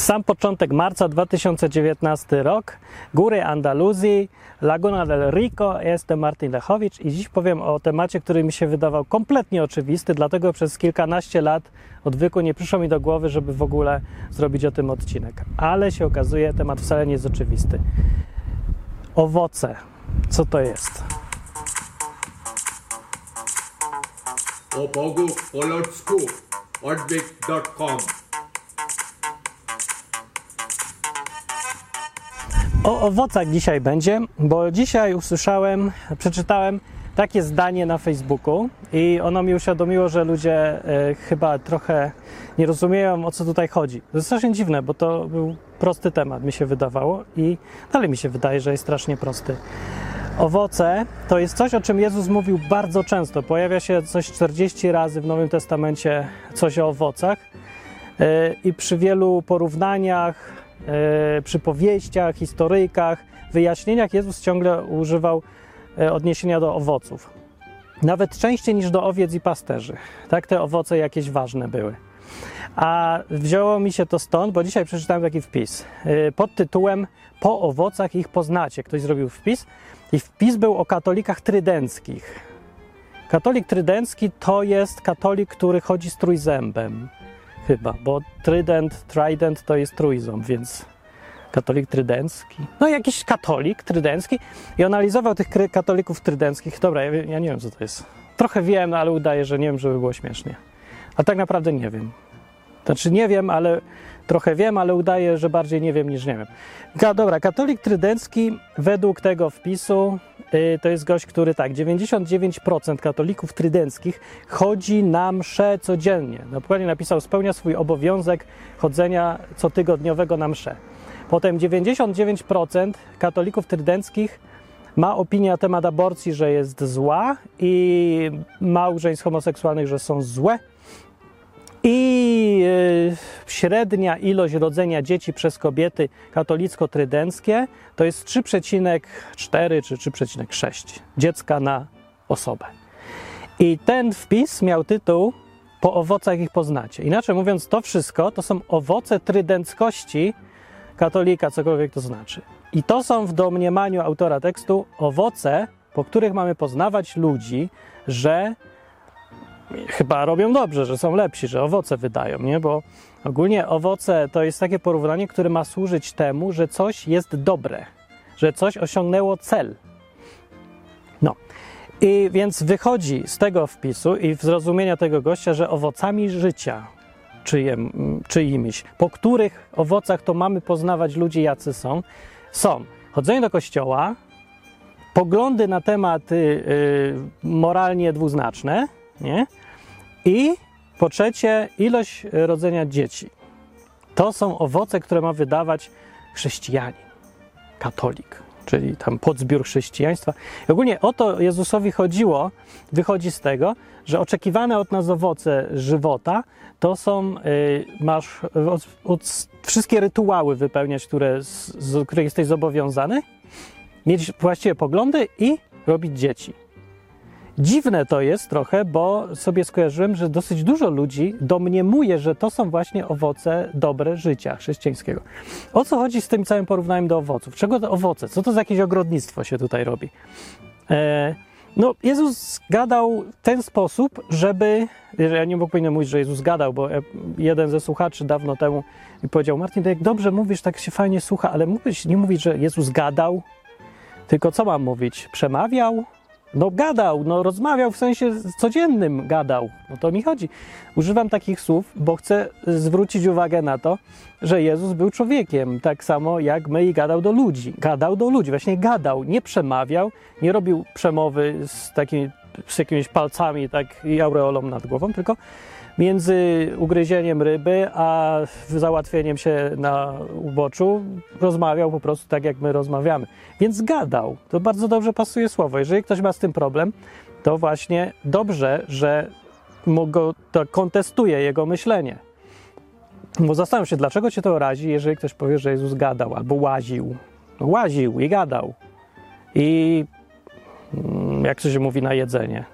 Sam początek marca 2019 rok, góry Andaluzji, Laguna del Rico, jestem Martin Lechowicz i dziś powiem o temacie, który mi się wydawał kompletnie oczywisty, dlatego przez kilkanaście lat odwyku nie przyszło mi do głowy, żeby w ogóle zrobić o tym odcinek. Ale się okazuje, temat wcale nie jest oczywisty. Owoce. Co to jest? O Bogu po ludzku odwyk.com O owocach dzisiaj będzie, bo dzisiaj usłyszałem, przeczytałem takie zdanie na Facebooku i ono mi uświadomiło, że ludzie e, chyba trochę nie rozumieją o co tutaj chodzi. To jest strasznie dziwne, bo to był prosty temat, mi się wydawało i dalej mi się wydaje, że jest strasznie prosty. Owoce to jest coś, o czym Jezus mówił bardzo często. Pojawia się coś 40 razy w Nowym Testamencie, coś o owocach. E, I przy wielu porównaniach, przypowieściach, historyjkach, wyjaśnieniach Jezus ciągle używał e, odniesienia do owoców. Nawet częściej niż do owiec i pasterzy. Tak te owoce jakieś ważne były. A wzięło mi się to stąd, bo dzisiaj przeczytałem taki wpis pod tytułem Po owocach ich poznacie. Ktoś zrobił wpis i wpis był o katolikach trydenckich. Katolik trydencki to jest katolik, który chodzi z trójzębem. Chyba, bo trydent, trident to jest trójząb, więc katolik trydencki. No jakiś katolik trydencki i analizował tych katolików trydenckich. Dobra, ja, ja nie wiem, co to jest. Trochę wiem, ale udaję, że nie wiem, żeby było śmiesznie. A tak naprawdę nie wiem. Znaczy nie wiem, ale trochę wiem, ale udaję, że bardziej nie wiem niż nie wiem. Dobra, katolik trydencki według tego wpisu yy, to jest gość, który tak, 99% katolików trydenckich chodzi na mszę codziennie. Dokładnie napisał, spełnia swój obowiązek chodzenia cotygodniowego na mszę. Potem 99% katolików trydenckich ma opinię na temat aborcji, że jest zła i małżeństw homoseksualnych, że są złe. I y, średnia ilość rodzenia dzieci przez kobiety katolicko-trydenckie to jest 3,4 czy 3,6 dziecka na osobę. I ten wpis miał tytuł Po owocach ich poznacie. Inaczej mówiąc, to wszystko to są owoce trydenckości katolika, cokolwiek to znaczy. I to są w domniemaniu autora tekstu owoce, po których mamy poznawać ludzi, że chyba robią dobrze, że są lepsi, że owoce wydają, nie? Bo ogólnie owoce to jest takie porównanie, które ma służyć temu, że coś jest dobre, że coś osiągnęło cel. No. I więc wychodzi z tego wpisu i zrozumienia tego gościa, że owocami życia czyjem, czyimiś, po których owocach to mamy poznawać ludzi, jacy są, są chodzenie do kościoła, poglądy na tematy y, moralnie dwuznaczne, nie? I po trzecie, ilość rodzenia dzieci. To są owoce, które ma wydawać chrześcijanin, katolik, czyli tam podzbiór chrześcijaństwa. I ogólnie o to Jezusowi chodziło, wychodzi z tego, że oczekiwane od nas owoce żywota to są, y, masz od, od, wszystkie rytuały wypełniać, które, z, z których jesteś zobowiązany, mieć właściwe poglądy i robić dzieci. Dziwne to jest trochę, bo sobie skojarzyłem, że dosyć dużo ludzi domniemuje, że to są właśnie owoce dobre życia chrześcijańskiego. O co chodzi z tym całym porównaniem do owoców? Czego to owoce? Co to za jakieś ogrodnictwo się tutaj robi? E, no, Jezus gadał w ten sposób, żeby. Ja nie powinienem mówić, że Jezus gadał, bo jeden ze słuchaczy dawno temu powiedział: Martin, to jak dobrze mówisz, tak się fajnie słucha, ale mówisz, nie mówić, że Jezus gadał, tylko co mam mówić? Przemawiał? No gadał, no rozmawiał w sensie codziennym gadał. No to mi chodzi. Używam takich słów, bo chcę zwrócić uwagę na to, że Jezus był człowiekiem, tak samo jak my i gadał do ludzi. Gadał do ludzi, właśnie gadał, nie przemawiał, nie robił przemowy z takimi z jakimiś palcami tak i aureolą nad głową, tylko między ugryzieniem ryby a załatwieniem się na uboczu rozmawiał po prostu tak, jak my rozmawiamy. Więc gadał. To bardzo dobrze pasuje słowo. Jeżeli ktoś ma z tym problem, to właśnie dobrze, że go, to kontestuje jego myślenie. Bo zastanów się, dlaczego cię to razi, jeżeli ktoś powie, że Jezus gadał albo łaził. Łaził i gadał. I mm, jak to się mówi na jedzenie?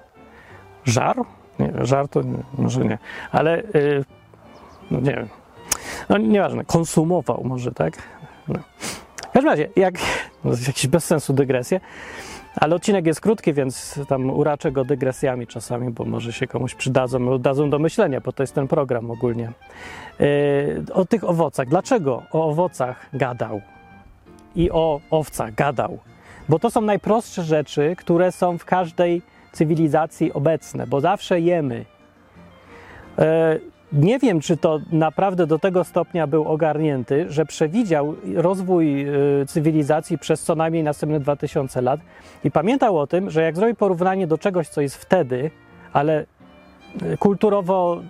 Żar? Nie, żart to nie, może nie, ale yy, no nie wiem. No nieważne, konsumował może, tak? No. W każdym razie, jak, no, jakieś bez sensu dygresje, ale odcinek jest krótki, więc tam uraczę go dygresjami czasami, bo może się komuś przydadzą, dadzą do myślenia, bo to jest ten program ogólnie. Yy, o tych owocach. Dlaczego o owocach gadał? I o owcach gadał? Bo to są najprostsze rzeczy, które są w każdej cywilizacji obecne, bo zawsze jemy. Yy, nie wiem, czy to naprawdę do tego stopnia był ogarnięty, że przewidział rozwój y, cywilizacji przez co najmniej następne 2000 lat i pamiętał o tym, że jak zrobi porównanie do czegoś, co jest wtedy, ale y, kulturowo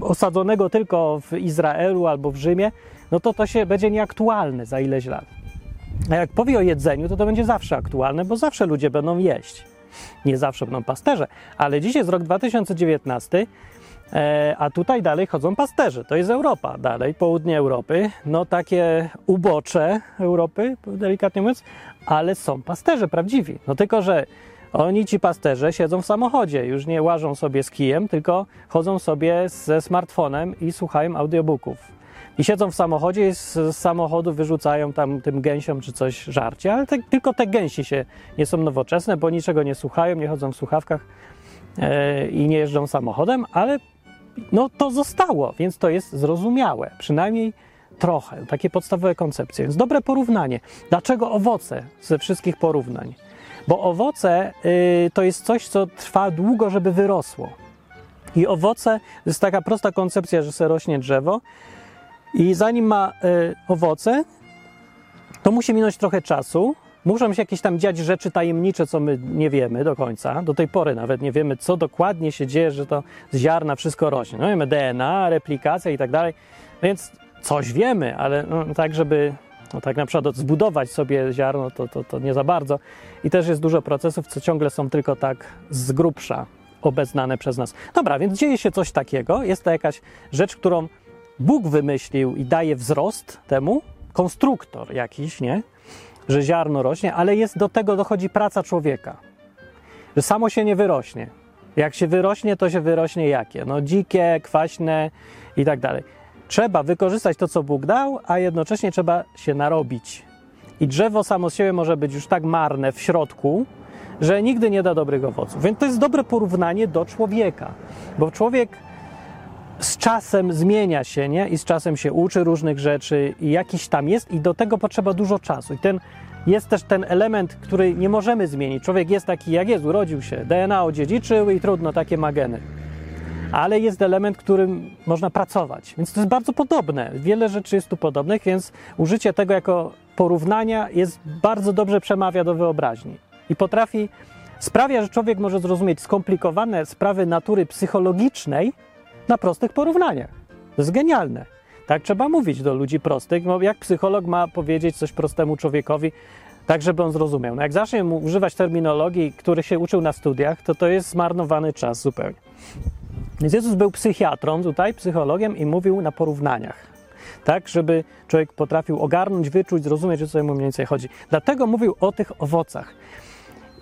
osadzonego tylko w Izraelu albo w Rzymie, no to to się będzie nieaktualne za ileś lat. A jak powie o jedzeniu, to to będzie zawsze aktualne, bo zawsze ludzie będą jeść. Nie zawsze będą pasterze, ale dziś jest rok 2019 E, a tutaj dalej chodzą pasterze. To jest Europa, dalej południe Europy, no takie ubocze Europy, delikatnie mówiąc, ale są pasterze prawdziwi. No tylko, że oni, ci pasterze, siedzą w samochodzie, już nie łażą sobie z kijem, tylko chodzą sobie ze smartfonem i słuchają audiobooków. I siedzą w samochodzie i z, z samochodu wyrzucają tam tym gęsiom czy coś żarcie, ale te, tylko te gęsi się nie są nowoczesne, bo niczego nie słuchają, nie chodzą w słuchawkach e, i nie jeżdżą samochodem, ale no to zostało, więc to jest zrozumiałe, przynajmniej trochę, takie podstawowe koncepcje. Więc dobre porównanie. Dlaczego owoce ze wszystkich porównań? Bo owoce y, to jest coś, co trwa długo, żeby wyrosło. I owoce to jest taka prosta koncepcja, że se rośnie drzewo i zanim ma y, owoce, to musi minąć trochę czasu, Muszą się jakieś tam dziać rzeczy tajemnicze, co my nie wiemy do końca. Do tej pory nawet nie wiemy, co dokładnie się dzieje, że to z ziarna wszystko rośnie. No wiemy DNA, replikacja i tak dalej, więc coś wiemy, ale no, tak, żeby no, tak na przykład zbudować sobie ziarno, to, to, to nie za bardzo. I też jest dużo procesów, co ciągle są tylko tak z grubsza obeznane przez nas. Dobra, więc dzieje się coś takiego. Jest to jakaś rzecz, którą Bóg wymyślił i daje wzrost temu, konstruktor jakiś, nie? że ziarno rośnie, ale jest do tego dochodzi praca człowieka. Że samo się nie wyrośnie. Jak się wyrośnie, to się wyrośnie jakie? No dzikie, kwaśne i tak dalej. Trzeba wykorzystać to, co Bóg dał, a jednocześnie trzeba się narobić. I drzewo samo z siebie może być już tak marne w środku, że nigdy nie da dobrych owoców. Więc to jest dobre porównanie do człowieka, bo człowiek z czasem zmienia się, nie? I z czasem się uczy różnych rzeczy i jakiś tam jest i do tego potrzeba dużo czasu. I ten jest też ten element, który nie możemy zmienić. Człowiek jest taki, jak jest, urodził się, DNA odziedziczył i trudno, takie mageny. Ale jest element, którym można pracować. Więc to jest bardzo podobne. Wiele rzeczy jest tu podobnych, więc użycie tego jako porównania jest bardzo dobrze przemawia do wyobraźni. I potrafi, sprawia, że człowiek może zrozumieć skomplikowane sprawy natury psychologicznej, na prostych porównaniach. To jest genialne. Tak trzeba mówić do ludzi prostych. No, jak psycholog ma powiedzieć coś prostemu człowiekowi, tak żeby on zrozumiał? No, jak zacznie mu używać terminologii, który się uczył na studiach, to to jest zmarnowany czas zupełnie. Więc Jezus był psychiatrą tutaj, psychologiem i mówił na porównaniach. Tak, żeby człowiek potrafił ogarnąć, wyczuć, zrozumieć, o co mu mniej więcej chodzi. Dlatego mówił o tych owocach.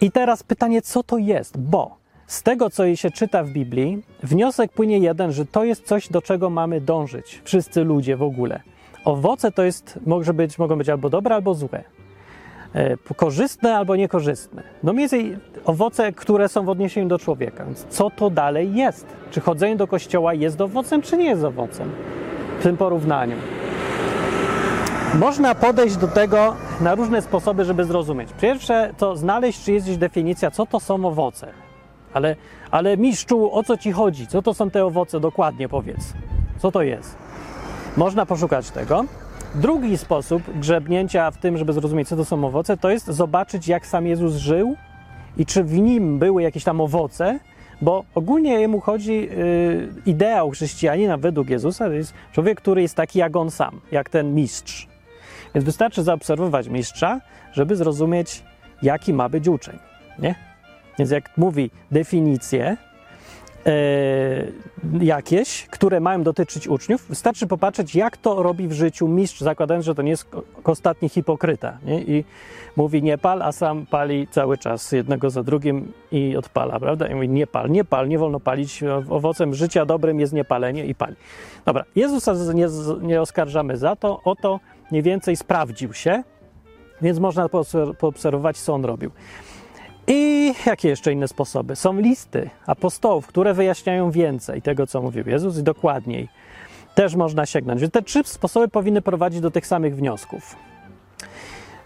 I teraz pytanie, co to jest? Bo z tego, co się czyta w Biblii, wniosek płynie jeden, że to jest coś, do czego mamy dążyć, wszyscy ludzie w ogóle. Owoce to jest, może być, mogą być albo dobre, albo złe. E, korzystne albo niekorzystne. No mniej więcej owoce, które są w odniesieniu do człowieka. Więc co to dalej jest? Czy chodzenie do kościoła jest owocem, czy nie jest owocem? W tym porównaniu. Można podejść do tego na różne sposoby, żeby zrozumieć. Pierwsze to znaleźć, czy jest gdzieś definicja, co to są owoce. Ale, ale mistrzu, o co ci chodzi? Co to są te owoce dokładnie, powiedz. Co to jest? Można poszukać tego. Drugi sposób grzebnięcia w tym, żeby zrozumieć, co to są owoce, to jest zobaczyć, jak sam Jezus żył i czy w nim były jakieś tam owoce, bo ogólnie jemu chodzi yy, ideał chrześcijanina według Jezusa, to jest człowiek, który jest taki jak on sam, jak ten mistrz. Więc wystarczy zaobserwować mistrza, żeby zrozumieć, jaki ma być uczeń. Nie? Więc jak mówi definicję, e, jakieś, które mają dotyczyć uczniów. Wystarczy popatrzeć, jak to robi w życiu mistrz, zakładając, że to nie jest ostatni hipokryta. Nie? I mówi nie pal, a sam pali cały czas jednego za drugim i odpala, prawda? I mówi nie pal, nie pal, nie wolno palić. Owocem życia dobrym jest niepalenie i pali. Dobra, Jezusa nie, nie oskarżamy za to, oto mniej więcej sprawdził się, więc można poobser- poobserwować, co on robił. I jakie jeszcze inne sposoby? Są listy apostołów, które wyjaśniają więcej tego, co mówił Jezus i dokładniej. Też można sięgnąć. Więc te trzy sposoby powinny prowadzić do tych samych wniosków.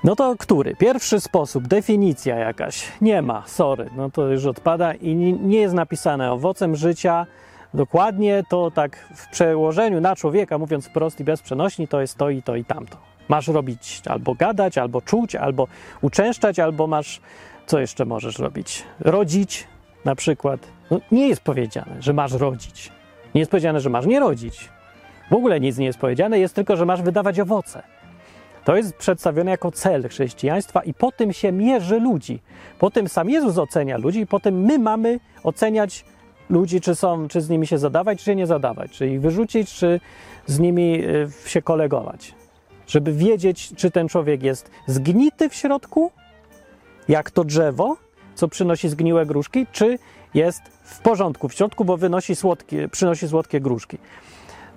No to który? Pierwszy sposób, definicja jakaś. Nie ma, sorry, no to już odpada i nie- jest napisane owocem życia. Dokładnie to tak w przełożeniu na człowieka, mówiąc wprost i bez przenośni, to jest to i to i tamto. Masz robić albo gadać, albo czuć, albo uczęszczać, albo masz co jeszcze możesz robić? Rodzić na przykład. No, nie jest powiedziane, że masz rodzić. Nie jest powiedziane, że masz nie rodzić. W ogóle nic nie jest powiedziane, jest tylko, że masz wydawać owoce. To jest przedstawione jako cel chrześcijaństwa i po tym się mierzy ludzi. Po tym sam Jezus ocenia ludzi i po tym my mamy oceniać ludzi, czy, są, czy z nimi się zadawać, czy się nie zadawać, czy ich wyrzucić, czy z nimi y, się kolegować. Żeby wiedzieć, czy ten człowiek jest zgnity w środku, jak to drzewo, co przynosi zgniłe gruszki, czy jest w porządku w środku, bo wynosi słodkie, przynosi słodkie gruszki.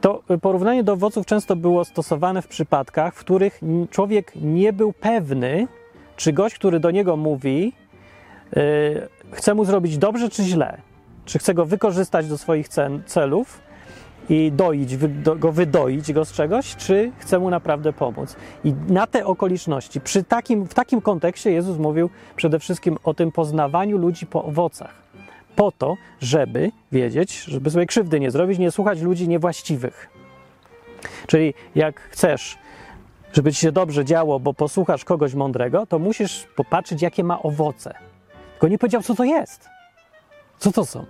To porównanie do owoców często było stosowane w przypadkach, w których człowiek nie był pewny, czy gość, który do niego mówi, yy, chce mu zrobić dobrze czy źle. Czy chce go wykorzystać do swoich celów i doić, go wydoić go z czegoś, czy chce mu naprawdę pomóc. I na te okoliczności, przy takim, w takim kontekście Jezus mówił przede wszystkim o tym poznawaniu ludzi po owocach. Po to, żeby wiedzieć, żeby sobie krzywdy nie zrobić, nie słuchać ludzi niewłaściwych. Czyli jak chcesz, żeby ci się dobrze działo, bo posłuchasz kogoś mądrego, to musisz popatrzeć, jakie ma owoce. Tylko nie powiedział, co to jest. Co to są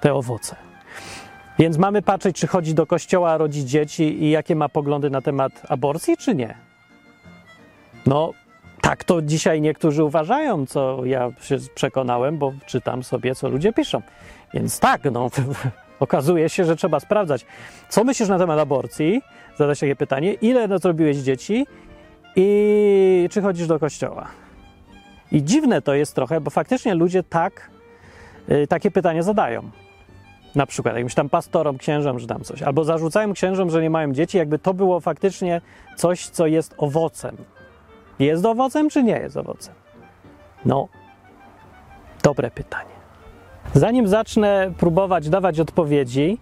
te owoce? Więc mamy patrzeć, czy chodzi do kościoła, rodzi dzieci i jakie ma poglądy na temat aborcji, czy nie. No, tak to dzisiaj niektórzy uważają, co ja się przekonałem, bo czytam sobie, co ludzie piszą. Więc tak, no, okazuje się, że trzeba sprawdzać. Co myślisz na temat aborcji? Zadać takie pytanie. Ile zrobiłeś dzieci? I czy chodzisz do kościoła? I dziwne to jest trochę, bo faktycznie ludzie tak, y, takie pytania zadają na przykład jakimś tam pastorom, księżom, że tam coś, albo zarzucają księżom, że nie mają dzieci, jakby to było faktycznie coś, co jest owocem. Jest owocem, czy nie jest owocem? No, dobre pytanie. Zanim zacznę próbować dawać odpowiedzi,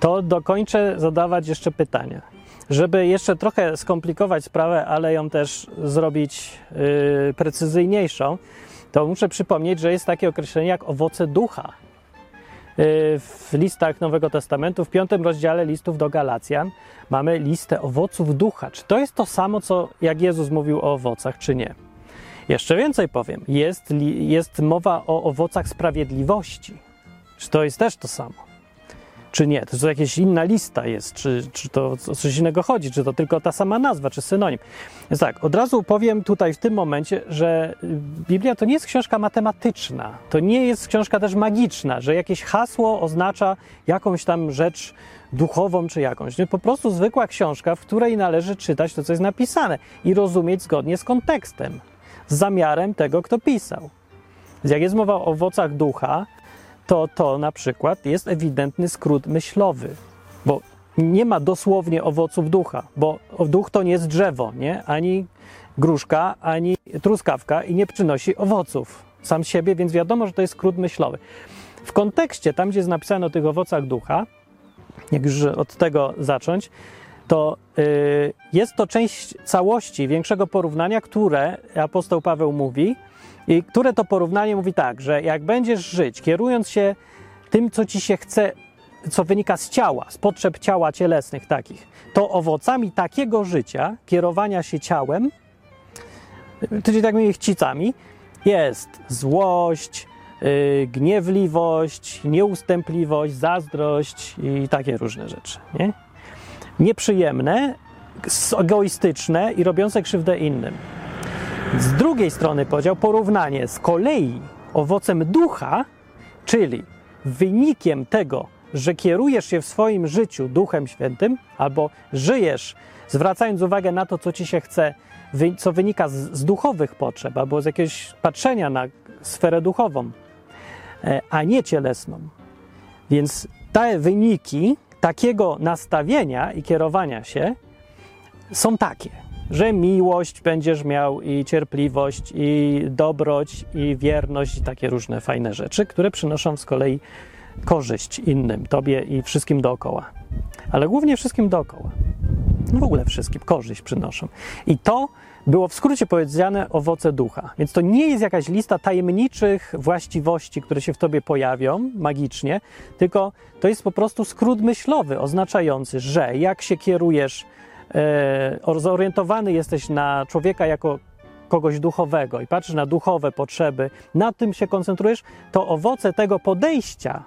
to dokończę zadawać jeszcze pytania. Żeby jeszcze trochę skomplikować sprawę, ale ją też zrobić yy, precyzyjniejszą, to muszę przypomnieć, że jest takie określenie jak owoce ducha w listach Nowego Testamentu, w piątym rozdziale listów do Galacjan, mamy listę owoców ducha. Czy to jest to samo, co jak Jezus mówił o owocach, czy nie? Jeszcze więcej powiem. Jest, jest mowa o owocach sprawiedliwości. Czy to jest też to samo? Czy nie? To jakaś inna lista jest? Czy, czy to o coś innego chodzi? Czy to tylko ta sama nazwa, czy synonim? Więc tak, od razu powiem tutaj w tym momencie, że y, Biblia to nie jest książka matematyczna, to nie jest książka też magiczna, że jakieś hasło oznacza jakąś tam rzecz duchową czy jakąś. Po prostu zwykła książka, w której należy czytać to, co jest napisane i rozumieć zgodnie z kontekstem, z zamiarem tego, kto pisał. Jak jest mowa o owocach ducha, to to na przykład jest ewidentny skrót myślowy, bo nie ma dosłownie owoców ducha, bo duch to nie jest drzewo, nie? Ani gruszka, ani truskawka i nie przynosi owoców sam siebie, więc wiadomo, że to jest skrót myślowy. W kontekście, tam gdzie jest napisane o tych owocach ducha, jak już od tego zacząć, to y, jest to część całości, większego porównania, które apostoł Paweł mówi, i które to porównanie mówi tak, że jak będziesz żyć, kierując się tym, co ci się chce, co wynika z ciała, z potrzeb ciała cielesnych takich, to owocami takiego życia, kierowania się ciałem, czyli takimi chcicami, jest złość, yy, gniewliwość, nieustępliwość, zazdrość i takie różne rzeczy. Nie? Nieprzyjemne, egoistyczne i robiące krzywdę innym. Z drugiej strony powiedział porównanie z kolei owocem ducha, czyli wynikiem tego, że kierujesz się w swoim życiu Duchem Świętym, albo żyjesz, zwracając uwagę na to, co ci się chce, co wynika z, z duchowych potrzeb, albo z jakiegoś patrzenia na sferę duchową, e, a nie cielesną. Więc te wyniki takiego nastawienia i kierowania się są takie, że miłość będziesz miał i cierpliwość, i dobroć, i wierność, i takie różne fajne rzeczy, które przynoszą z kolei korzyść innym, tobie i wszystkim dookoła. Ale głównie wszystkim dookoła. No w ogóle wszystkim korzyść przynoszą. I to było w skrócie powiedziane owoce ducha. Więc to nie jest jakaś lista tajemniczych właściwości, które się w tobie pojawią magicznie, tylko to jest po prostu skrót myślowy oznaczający, że jak się kierujesz, zorientowany jesteś na człowieka jako kogoś duchowego i patrzysz na duchowe potrzeby, na tym się koncentrujesz, to owoce tego podejścia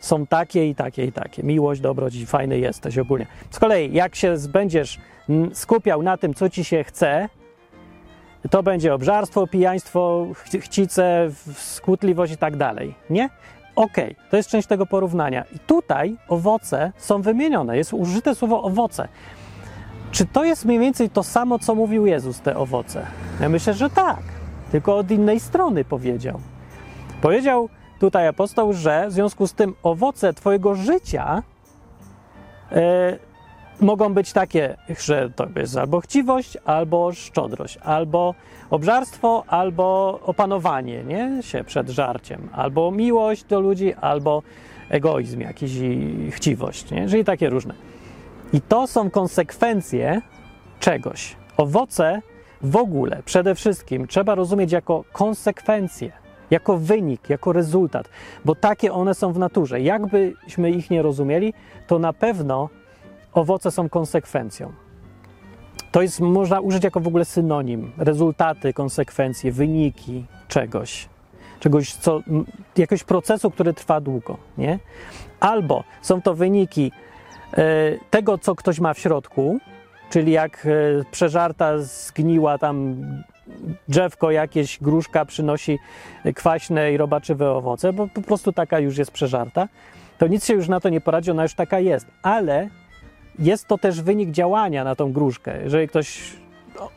są takie i takie i takie. Miłość, dobroć fajny jesteś ogólnie. Z kolei, jak się będziesz skupiał na tym, co ci się chce, to będzie obżarstwo, pijaństwo, chci- chcice, skutliwość i tak dalej. Nie? Okej, to jest część tego porównania. I tutaj owoce są wymienione. Jest użyte słowo owoce. Czy to jest mniej więcej to samo, co mówił Jezus, te owoce? Ja myślę, że tak, tylko od innej strony powiedział. Powiedział tutaj apostoł, że w związku z tym owoce Twojego życia e, mogą być takie, że to jest albo chciwość, albo szczodrość, albo obżarstwo, albo opanowanie nie? się przed żarciem, albo miłość do ludzi, albo egoizm jakiś i chciwość, nie? czyli takie różne. I to są konsekwencje czegoś. Owoce w ogóle przede wszystkim trzeba rozumieć jako konsekwencje, jako wynik, jako rezultat, bo takie one są w naturze. Jakbyśmy ich nie rozumieli, to na pewno owoce są konsekwencją. To jest, można użyć jako w ogóle synonim. Rezultaty, konsekwencje, wyniki czegoś. Czegoś, co, jakiegoś procesu, który trwa długo, nie? Albo są to wyniki tego, co ktoś ma w środku, czyli jak e, przeżarta, zgniła tam drzewko jakieś, gruszka przynosi kwaśne i robaczywe owoce, bo po prostu taka już jest przeżarta, to nic się już na to nie poradzi, ona już taka jest. Ale jest to też wynik działania na tą gruszkę. Jeżeli ktoś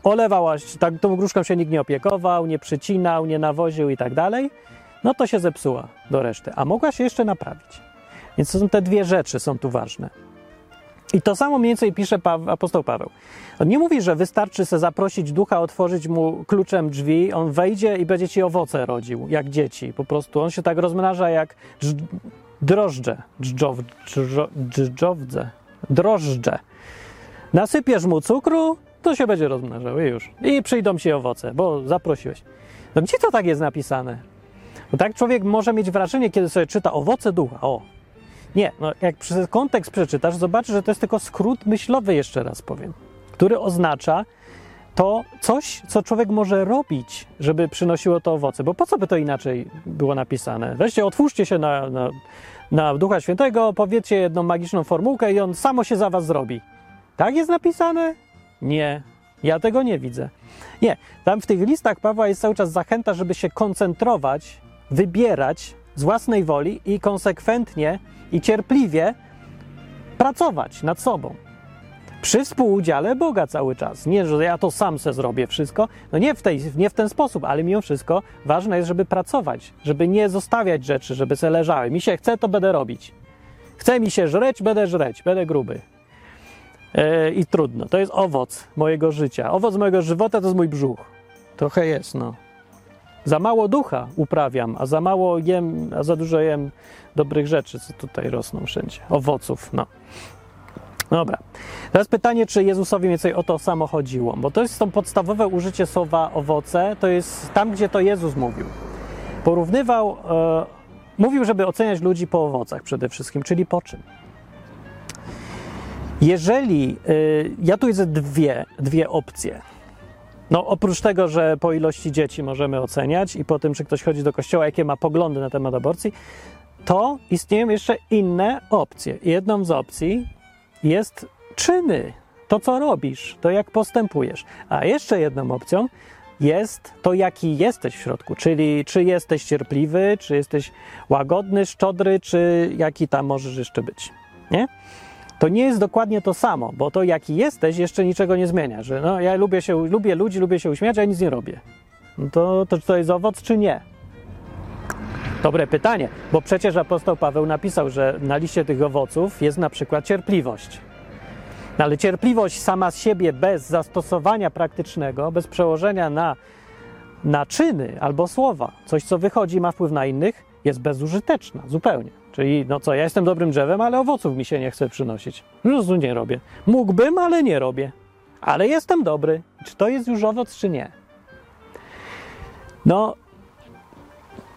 olewał, tak, tą gruszką się nikt nie opiekował, nie przycinał, nie nawoził i tak dalej, no to się zepsuła do reszty. A mogła się jeszcze naprawić. Więc to są te dwie rzeczy, są tu ważne. I to samo mniej więcej pisze apostoł Paweł. On nie mówi, że wystarczy se zaprosić ducha, otworzyć mu kluczem drzwi, on wejdzie i będzie ci owoce rodził, jak dzieci. Po prostu on się tak rozmnaża jak drożdże, drżow, drżo, drżowdze, drożdże. Nasypiesz mu cukru, to się będzie rozmnażał i już. I przyjdą ci owoce, bo zaprosiłeś. No gdzie to tak jest napisane? Bo tak człowiek może mieć wrażenie, kiedy sobie czyta owoce ducha. O, nie, no jak przez kontekst przeczytasz, zobaczysz, że to jest tylko skrót myślowy, jeszcze raz powiem, który oznacza to coś, co człowiek może robić, żeby przynosiło to owoce. Bo po co by to inaczej było napisane? Weźcie, otwórzcie się na, na, na Ducha Świętego, powiedzcie jedną magiczną formułkę i on samo się za was zrobi. Tak jest napisane? Nie. Ja tego nie widzę. Nie. Tam w tych listach Pawła jest cały czas zachęta, żeby się koncentrować, wybierać z własnej woli i konsekwentnie i cierpliwie pracować nad sobą. Przy współudziale Boga cały czas. Nie, że ja to sam se zrobię wszystko. No nie w, tej, nie w ten sposób, ale mimo wszystko ważne jest, żeby pracować, żeby nie zostawiać rzeczy, żeby se leżały. Mi się chce, to będę robić. Chce mi się żreć, będę żreć, będę gruby. E, I trudno. To jest owoc mojego życia. Owoc mojego żywota to jest mój brzuch. Trochę jest, no. Za mało ducha uprawiam, a za mało jem, a za dużo jem dobrych rzeczy, co tutaj rosną wszędzie. Owoców, no. Dobra. Teraz pytanie, czy Jezusowi mniej więcej o to samo chodziło? Bo to jest to podstawowe użycie słowa owoce, to jest tam, gdzie to Jezus mówił. Porównywał, e, mówił, żeby oceniać ludzi po owocach przede wszystkim, czyli po czym? Jeżeli, y, ja tu widzę dwie, dwie opcje. No, oprócz tego, że po ilości dzieci możemy oceniać i po tym, czy ktoś chodzi do kościoła, jakie ma poglądy na temat aborcji, to istnieją jeszcze inne opcje. Jedną z opcji jest czyny, to co robisz, to jak postępujesz. A jeszcze jedną opcją jest to, jaki jesteś w środku, czyli czy jesteś cierpliwy, czy jesteś łagodny, szczodry, czy jaki tam możesz jeszcze być. Nie? To nie jest dokładnie to samo, bo to, jaki jesteś, jeszcze niczego nie zmienia. Że no, ja lubię, się, lubię ludzi, lubię się uśmiać, a nic nie robię. No to, to to jest owoc, czy nie? Dobre pytanie, bo przecież apostoł Paweł napisał, że na liście tych owoców jest na przykład cierpliwość. No ale cierpliwość sama z siebie, bez zastosowania praktycznego, bez przełożenia na, na czyny albo słowa, coś co wychodzi ma wpływ na innych, jest bezużyteczna zupełnie. Czyli, no co, ja jestem dobrym drzewem, ale owoców mi się nie chce przynosić. Prostu nie robię. Mógłbym, ale nie robię. Ale jestem dobry. Czy to jest już owoc, czy nie? No,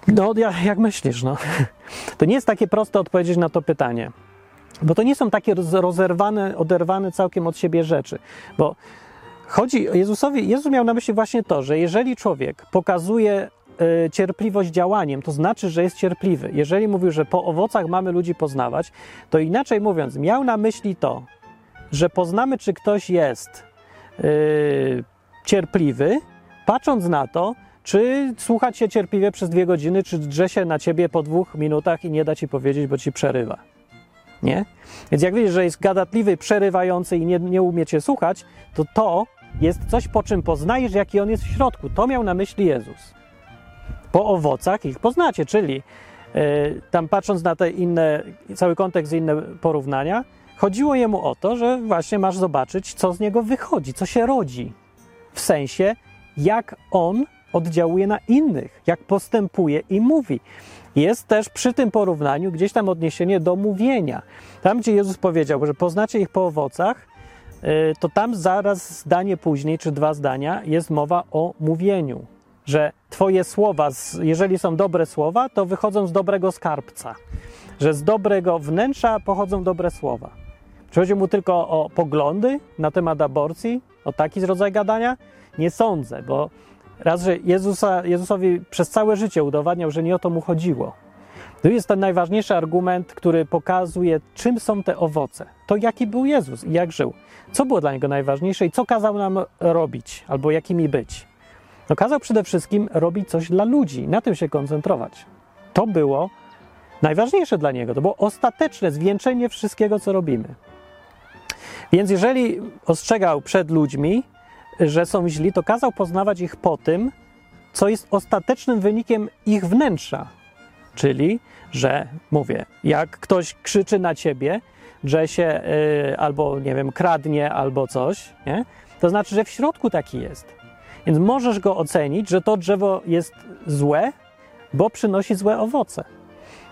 no jak myślisz, no? To nie jest takie proste odpowiedzieć na to pytanie. Bo to nie są takie rozerwane, oderwane całkiem od siebie rzeczy. Bo chodzi Jezusowi, Jezus miał na myśli właśnie to, że jeżeli człowiek pokazuje cierpliwość działaniem, to znaczy, że jest cierpliwy. Jeżeli mówił, że po owocach mamy ludzi poznawać, to inaczej mówiąc, miał na myśli to, że poznamy, czy ktoś jest y, cierpliwy, patrząc na to, czy słuchać się cierpliwie przez dwie godziny, czy drze się na ciebie po dwóch minutach i nie da ci powiedzieć, bo ci przerywa nie? Więc jak widzisz, że jest gadatliwy, przerywający i nie, nie umie cię słuchać, to to jest coś, po czym poznajesz, jaki on jest w środku. To miał na myśli Jezus. Po owocach ich poznacie, czyli yy, tam patrząc na te inne, cały kontekst inne porównania, chodziło jemu o to, że właśnie masz zobaczyć, co z niego wychodzi, co się rodzi. W sensie, jak on oddziałuje na innych, jak postępuje i mówi. Jest też przy tym porównaniu gdzieś tam odniesienie do mówienia. Tam, gdzie Jezus powiedział, że poznacie ich po owocach, y, to tam zaraz zdanie później, czy dwa zdania, jest mowa o mówieniu. Że Twoje słowa, jeżeli są dobre słowa, to wychodzą z dobrego skarbca. Że z dobrego wnętrza pochodzą dobre słowa. Czy chodzi mu tylko o poglądy na temat aborcji, o taki rodzaj gadania? Nie sądzę, bo Raz, że Jezusa, Jezusowi przez całe życie udowadniał, że nie o to mu chodziło. To jest ten najważniejszy argument, który pokazuje, czym są te owoce. To jaki był Jezus i jak żył. Co było dla niego najważniejsze i co kazał nam robić, albo jakimi być. No kazał przede wszystkim robić coś dla ludzi, na tym się koncentrować. To było najważniejsze dla niego. To było ostateczne zwieńczenie wszystkiego, co robimy. Więc jeżeli ostrzegał przed ludźmi, że są źli, to kazał poznawać ich po tym, co jest ostatecznym wynikiem ich wnętrza. Czyli, że mówię, jak ktoś krzyczy na ciebie, że się yy, albo, nie wiem, kradnie, albo coś, nie? to znaczy, że w środku taki jest. Więc możesz go ocenić, że to drzewo jest złe, bo przynosi złe owoce.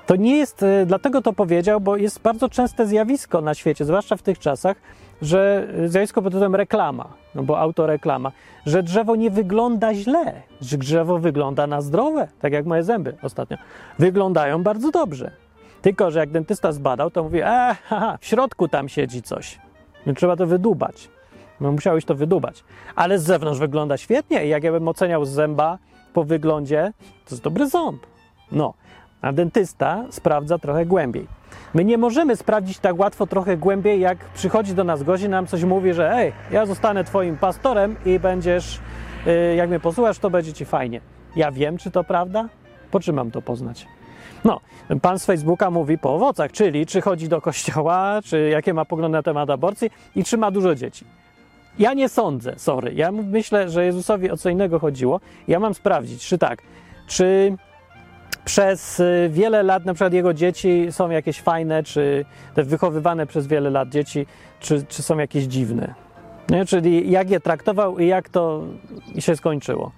To nie jest, yy, dlatego to powiedział, bo jest bardzo częste zjawisko na świecie, zwłaszcza w tych czasach, że zjawisko pod tytułem reklama, no bo autoreklama, że drzewo nie wygląda źle, że drzewo wygląda na zdrowe, tak jak moje zęby ostatnio. Wyglądają bardzo dobrze. Tylko, że jak dentysta zbadał, to mówi, e, haha, w środku tam siedzi coś. Trzeba to wydubać. No, musiałeś to wydubać. Ale z zewnątrz wygląda świetnie i jak ja bym oceniał zęba po wyglądzie, to jest dobry ząb. No, a dentysta sprawdza trochę głębiej. My nie możemy sprawdzić tak łatwo trochę głębiej, jak przychodzi do nas gość i nam coś mówi, że ej, ja zostanę twoim pastorem i będziesz, yy, jak mnie posłuchasz, to będzie ci fajnie. Ja wiem, czy to prawda? Po czym mam to poznać? No, pan z Facebooka mówi po owocach, czyli czy chodzi do kościoła, czy jakie ma poglądy na temat aborcji i czy ma dużo dzieci. Ja nie sądzę, sorry. Ja myślę, że Jezusowi o co innego chodziło. Ja mam sprawdzić, czy tak, czy przez y, wiele lat, na przykład jego dzieci są jakieś fajne, czy te wychowywane przez wiele lat dzieci, czy, czy są jakieś dziwne. Nie? Czyli jak je traktował i jak to się skończyło.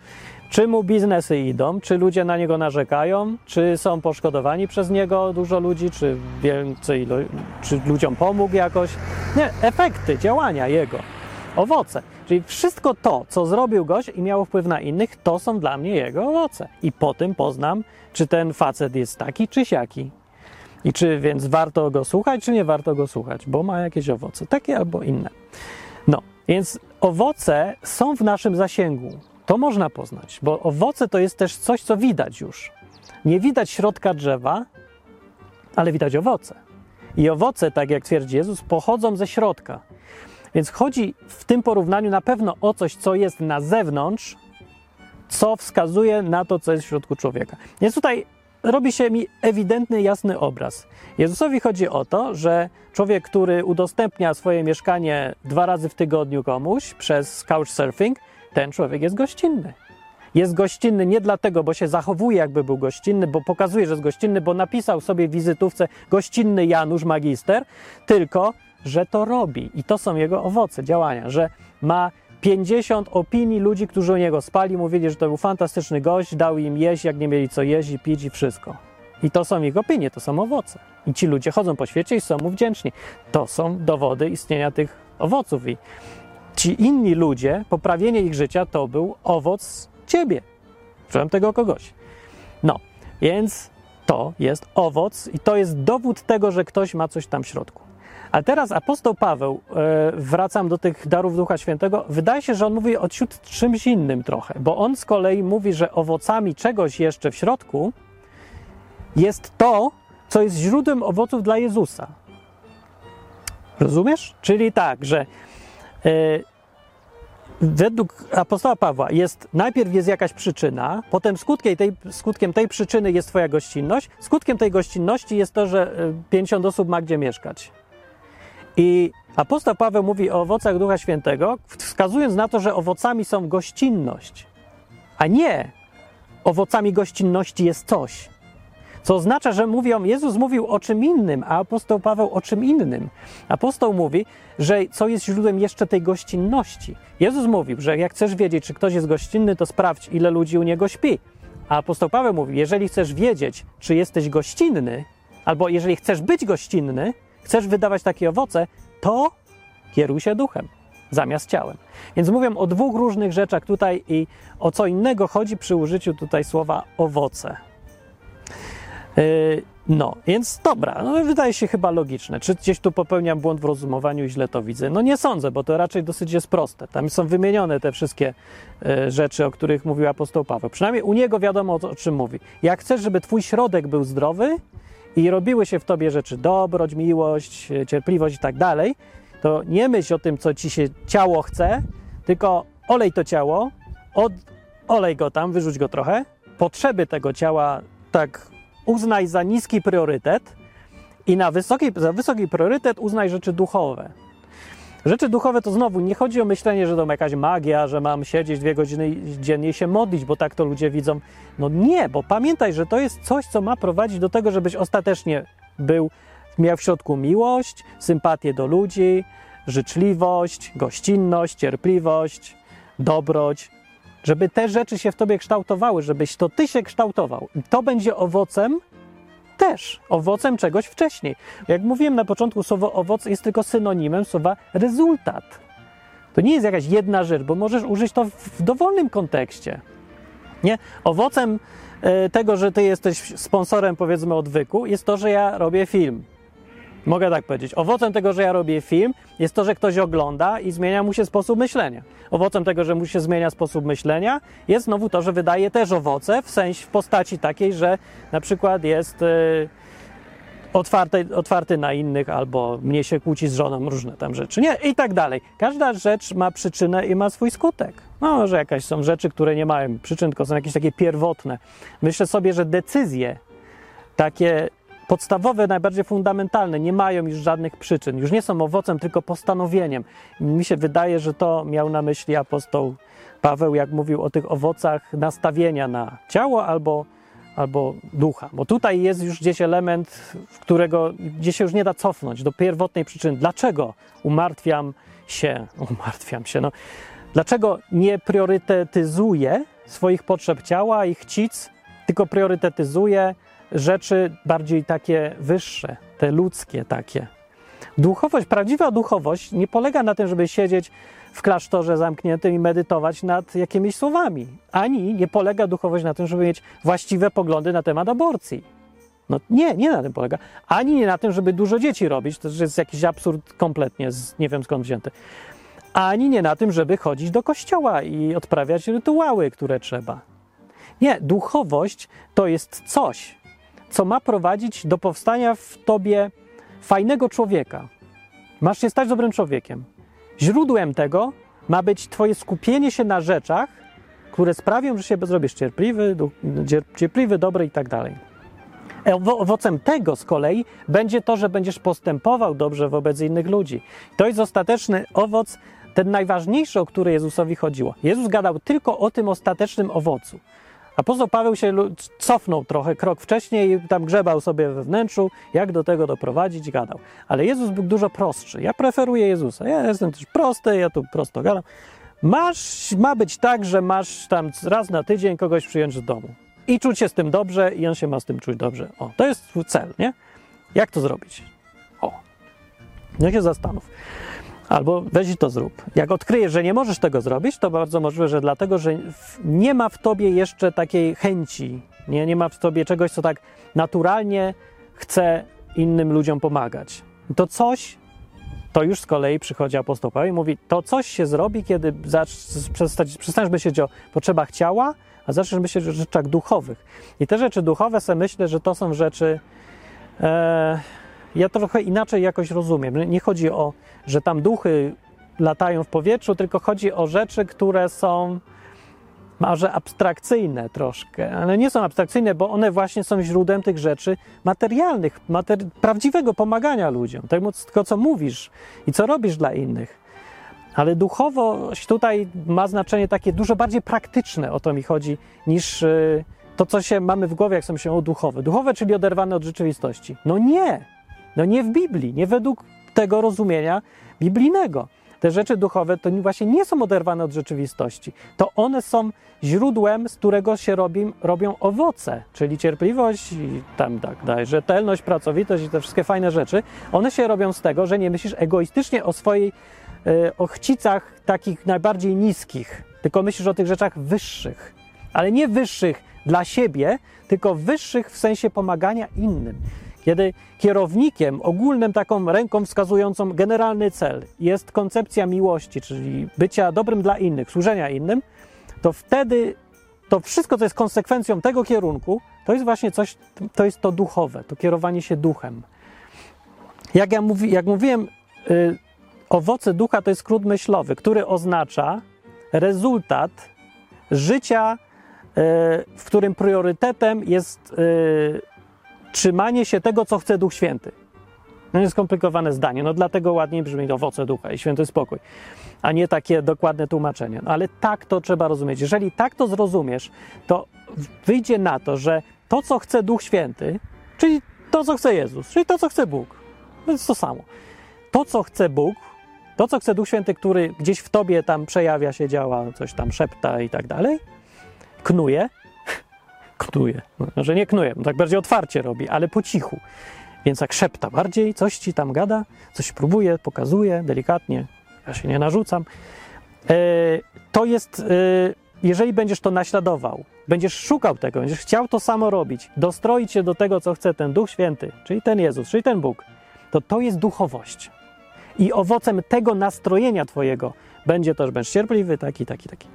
Czy mu biznesy idą, czy ludzie na niego narzekają, czy są poszkodowani przez niego dużo ludzi, czy więcej, czy ludziom pomógł jakoś. Nie, efekty działania jego, owoce. Czyli wszystko to, co zrobił gość i miało wpływ na innych, to są dla mnie jego owoce. I po tym poznam, czy ten facet jest taki, czy siaki. I czy więc warto go słuchać, czy nie warto go słuchać, bo ma jakieś owoce, takie albo inne. No, więc owoce są w naszym zasięgu. To można poznać, bo owoce to jest też coś, co widać już. Nie widać środka drzewa, ale widać owoce. I owoce, tak jak twierdzi Jezus, pochodzą ze środka. Więc chodzi w tym porównaniu na pewno o coś, co jest na zewnątrz, co wskazuje na to, co jest w środku człowieka. Więc tutaj robi się mi ewidentny, jasny obraz. Jezusowi chodzi o to, że człowiek, który udostępnia swoje mieszkanie dwa razy w tygodniu komuś przez couchsurfing, ten człowiek jest gościnny. Jest gościnny nie dlatego, bo się zachowuje, jakby był gościnny, bo pokazuje, że jest gościnny, bo napisał sobie w wizytówce gościnny Janusz Magister, tylko że to robi. I to są jego owoce działania, że ma 50 opinii ludzi, którzy o niego spali, mówili, że to był fantastyczny gość, dał im jeść, jak nie mieli co jeść i pić i wszystko. I to są ich opinie, to są owoce. I ci ludzie chodzą po świecie i są mu wdzięczni. To są dowody istnienia tych owoców. I ci inni ludzie, poprawienie ich życia to był owoc ciebie, Wziąłem tego kogoś. No, więc to jest owoc i to jest dowód tego, że ktoś ma coś tam w środku. A teraz apostoł Paweł, e, wracam do tych darów Ducha Świętego, wydaje się, że on mówi o czymś innym trochę, bo on z kolei mówi, że owocami czegoś jeszcze w środku jest to, co jest źródłem owoców dla Jezusa. Rozumiesz? Czyli tak, że e, według apostoła Pawła jest najpierw jest jakaś przyczyna, potem skutkiem tej, skutkiem tej przyczyny jest twoja gościnność, skutkiem tej gościnności jest to, że 50 osób ma gdzie mieszkać. I apostoł Paweł mówi o owocach Ducha Świętego, wskazując na to, że owocami są gościnność, a nie owocami gościnności jest coś. Co oznacza, że mówią, Jezus mówił o czym innym, a apostoł Paweł o czym innym. Apostoł mówi, że co jest źródłem jeszcze tej gościnności. Jezus mówił, że jak chcesz wiedzieć, czy ktoś jest gościnny, to sprawdź, ile ludzi u niego śpi. A apostoł Paweł mówi, jeżeli chcesz wiedzieć, czy jesteś gościnny, albo jeżeli chcesz być gościnny, chcesz wydawać takie owoce, to kieruj się duchem zamiast ciałem. Więc mówię o dwóch różnych rzeczach tutaj i o co innego chodzi przy użyciu tutaj słowa owoce. Yy, no, więc dobra, no wydaje się chyba logiczne. Czy gdzieś tu popełniam błąd w rozumowaniu i źle to widzę? No nie sądzę, bo to raczej dosyć jest proste. Tam są wymienione te wszystkie y, rzeczy, o których mówił apostoł Paweł. Przynajmniej u niego wiadomo, o, o czym mówi. Jak chcesz, żeby twój środek był zdrowy i robiły się w tobie rzeczy. Dobroć, miłość, cierpliwość i tak dalej, to nie myśl o tym, co ci się ciało chce, tylko olej to ciało, od, olej go tam, wyrzuć go trochę, potrzeby tego ciała tak uznaj za niski priorytet i na wysoki, za wysoki priorytet uznaj rzeczy duchowe. Rzeczy duchowe to znowu nie chodzi o myślenie, że to jakaś magia, że mam siedzieć dwie godziny dziennie i się modlić, bo tak to ludzie widzą. No nie, bo pamiętaj, że to jest coś, co ma prowadzić do tego, żebyś ostatecznie był, miał w środku miłość, sympatię do ludzi, życzliwość, gościnność, cierpliwość, dobroć, żeby te rzeczy się w tobie kształtowały, żebyś to ty się kształtował. To będzie owocem też, owocem czegoś wcześniej. Jak mówiłem na początku, słowo owoc jest tylko synonimem słowa rezultat. To nie jest jakaś jedna rzecz, bo możesz użyć to w dowolnym kontekście. Nie? Owocem e, tego, że ty jesteś sponsorem, powiedzmy, odwyku, jest to, że ja robię film. Mogę tak powiedzieć. Owocem tego, że ja robię film, jest to, że ktoś ogląda i zmienia mu się sposób myślenia. Owocem tego, że mu się zmienia sposób myślenia, jest znowu to, że wydaje też owoce, w sensie w postaci takiej, że na przykład jest yy, otwarty, otwarty na innych, albo mnie się kłóci z żoną, różne tam rzeczy, nie? I tak dalej. Każda rzecz ma przyczynę i ma swój skutek. No, że jakaś są rzeczy, które nie mają przyczyn, tylko są jakieś takie pierwotne. Myślę sobie, że decyzje takie podstawowe, najbardziej fundamentalne, nie mają już żadnych przyczyn, już nie są owocem, tylko postanowieniem. Mi się wydaje, że to miał na myśli apostoł Paweł, jak mówił o tych owocach nastawienia na ciało albo, albo ducha. Bo tutaj jest już gdzieś element, którego gdzie się już nie da cofnąć do pierwotnej przyczyny. Dlaczego umartwiam się, umartwiam się, no, dlaczego nie priorytetyzuję swoich potrzeb ciała i chcic, tylko priorytetyzuję rzeczy bardziej takie wyższe, te ludzkie takie. Duchowość, prawdziwa duchowość nie polega na tym, żeby siedzieć w klasztorze zamkniętym i medytować nad jakimiś słowami. Ani nie polega duchowość na tym, żeby mieć właściwe poglądy na temat aborcji. No nie, nie na tym polega. Ani nie na tym, żeby dużo dzieci robić, to jest jakiś absurd kompletnie, z, nie wiem skąd wzięty. Ani nie na tym, żeby chodzić do kościoła i odprawiać rytuały, które trzeba. Nie, duchowość to jest coś, co ma prowadzić do powstania w tobie fajnego człowieka. Masz się stać dobrym człowiekiem. Źródłem tego ma być twoje skupienie się na rzeczach, które sprawią, że się zrobisz cierpliwy, cierpliwy, dobry i tak dalej. Owo- Owocem tego z kolei będzie to, że będziesz postępował dobrze wobec innych ludzi. To jest ostateczny owoc, ten najważniejszy, o który Jezusowi chodziło. Jezus gadał tylko o tym ostatecznym owocu. Apostoł Paweł się cofnął trochę krok wcześniej, tam grzebał sobie we wnętrzu, jak do tego doprowadzić, gadał. Ale Jezus był dużo prostszy. Ja preferuję Jezusa. Ja jestem też prosty, ja tu prosto gadam. Masz, ma być tak, że masz tam raz na tydzień kogoś przyjąć do domu. I czuć się z tym dobrze, i on się ma z tym czuć dobrze. O, to jest cel, nie? Jak to zrobić? O, niech się zastanów. Albo weź to zrób. Jak odkryjesz, że nie możesz tego zrobić, to bardzo możliwe, że dlatego, że nie ma w tobie jeszcze takiej chęci, nie, nie ma w tobie czegoś, co tak naturalnie chce innym ludziom pomagać. To coś, to już z kolei przychodzi apostoł Paweł i mówi, to coś się zrobi, kiedy przestać- przestaniesz myśleć o potrzebach ciała, a zaczniesz myśleć o rzeczach duchowych. I te rzeczy duchowe sobie myślę, że to są rzeczy, e, ja trochę inaczej jakoś rozumiem. Nie chodzi o, że tam duchy latają w powietrzu, tylko chodzi o rzeczy, które są może abstrakcyjne troszkę, ale nie są abstrakcyjne, bo one właśnie są źródłem tych rzeczy materialnych, mater- prawdziwego pomagania ludziom, tego, co mówisz i co robisz dla innych. Ale duchowość tutaj ma znaczenie takie dużo bardziej praktyczne, o to mi chodzi, niż y, to, co się mamy w głowie, jak są się o duchowe. Duchowe, czyli oderwane od rzeczywistości. No nie, no nie w Biblii, nie według tego rozumienia biblijnego. Te rzeczy duchowe to właśnie nie są oderwane od rzeczywistości. To one są źródłem, z którego się robi, robią owoce, czyli cierpliwość i tam tak dalej, rzetelność, pracowitość i te wszystkie fajne rzeczy. One się robią z tego, że nie myślisz egoistycznie o swojej, e, o chcicach takich najbardziej niskich, tylko myślisz o tych rzeczach wyższych. Ale nie wyższych dla siebie, tylko wyższych w sensie pomagania innym. Kiedy kierownikiem, ogólnym taką ręką wskazującą generalny cel jest koncepcja miłości, czyli bycia dobrym dla innych, służenia innym, to wtedy to wszystko, co jest konsekwencją tego kierunku, to jest właśnie coś, to jest to duchowe, to kierowanie się duchem. Jak ja mówi, jak mówiłem, y, owoce ducha to jest skrót myślowy, który oznacza rezultat życia, y, w którym priorytetem jest y, trzymanie się tego, co chce Duch Święty. No skomplikowane zdanie, no dlatego ładniej brzmi owoce ducha i święty spokój, a nie takie dokładne tłumaczenie. No, ale tak to trzeba rozumieć. Jeżeli tak to zrozumiesz, to wyjdzie na to, że to, co chce Duch Święty, czyli to, co chce Jezus, czyli to, co chce Bóg, to jest to samo. To, co chce Bóg, to, co chce Duch Święty, który gdzieś w tobie tam przejawia się, działa, coś tam szepta i tak dalej, knuje, knuje. No, że nie knuje, tak bardziej otwarcie robi, ale po cichu. Więc jak szepta bardziej, coś ci tam gada, coś próbuje, pokazuje delikatnie, ja się nie narzucam. E, to jest, e, jeżeli będziesz to naśladował, będziesz szukał tego, będziesz chciał to samo robić, dostroić się do tego, co chce ten Duch Święty, czyli ten Jezus, czyli ten Bóg, to to jest duchowość. I owocem tego nastrojenia twojego będzie to, że będziesz cierpliwy, taki, taki, taki.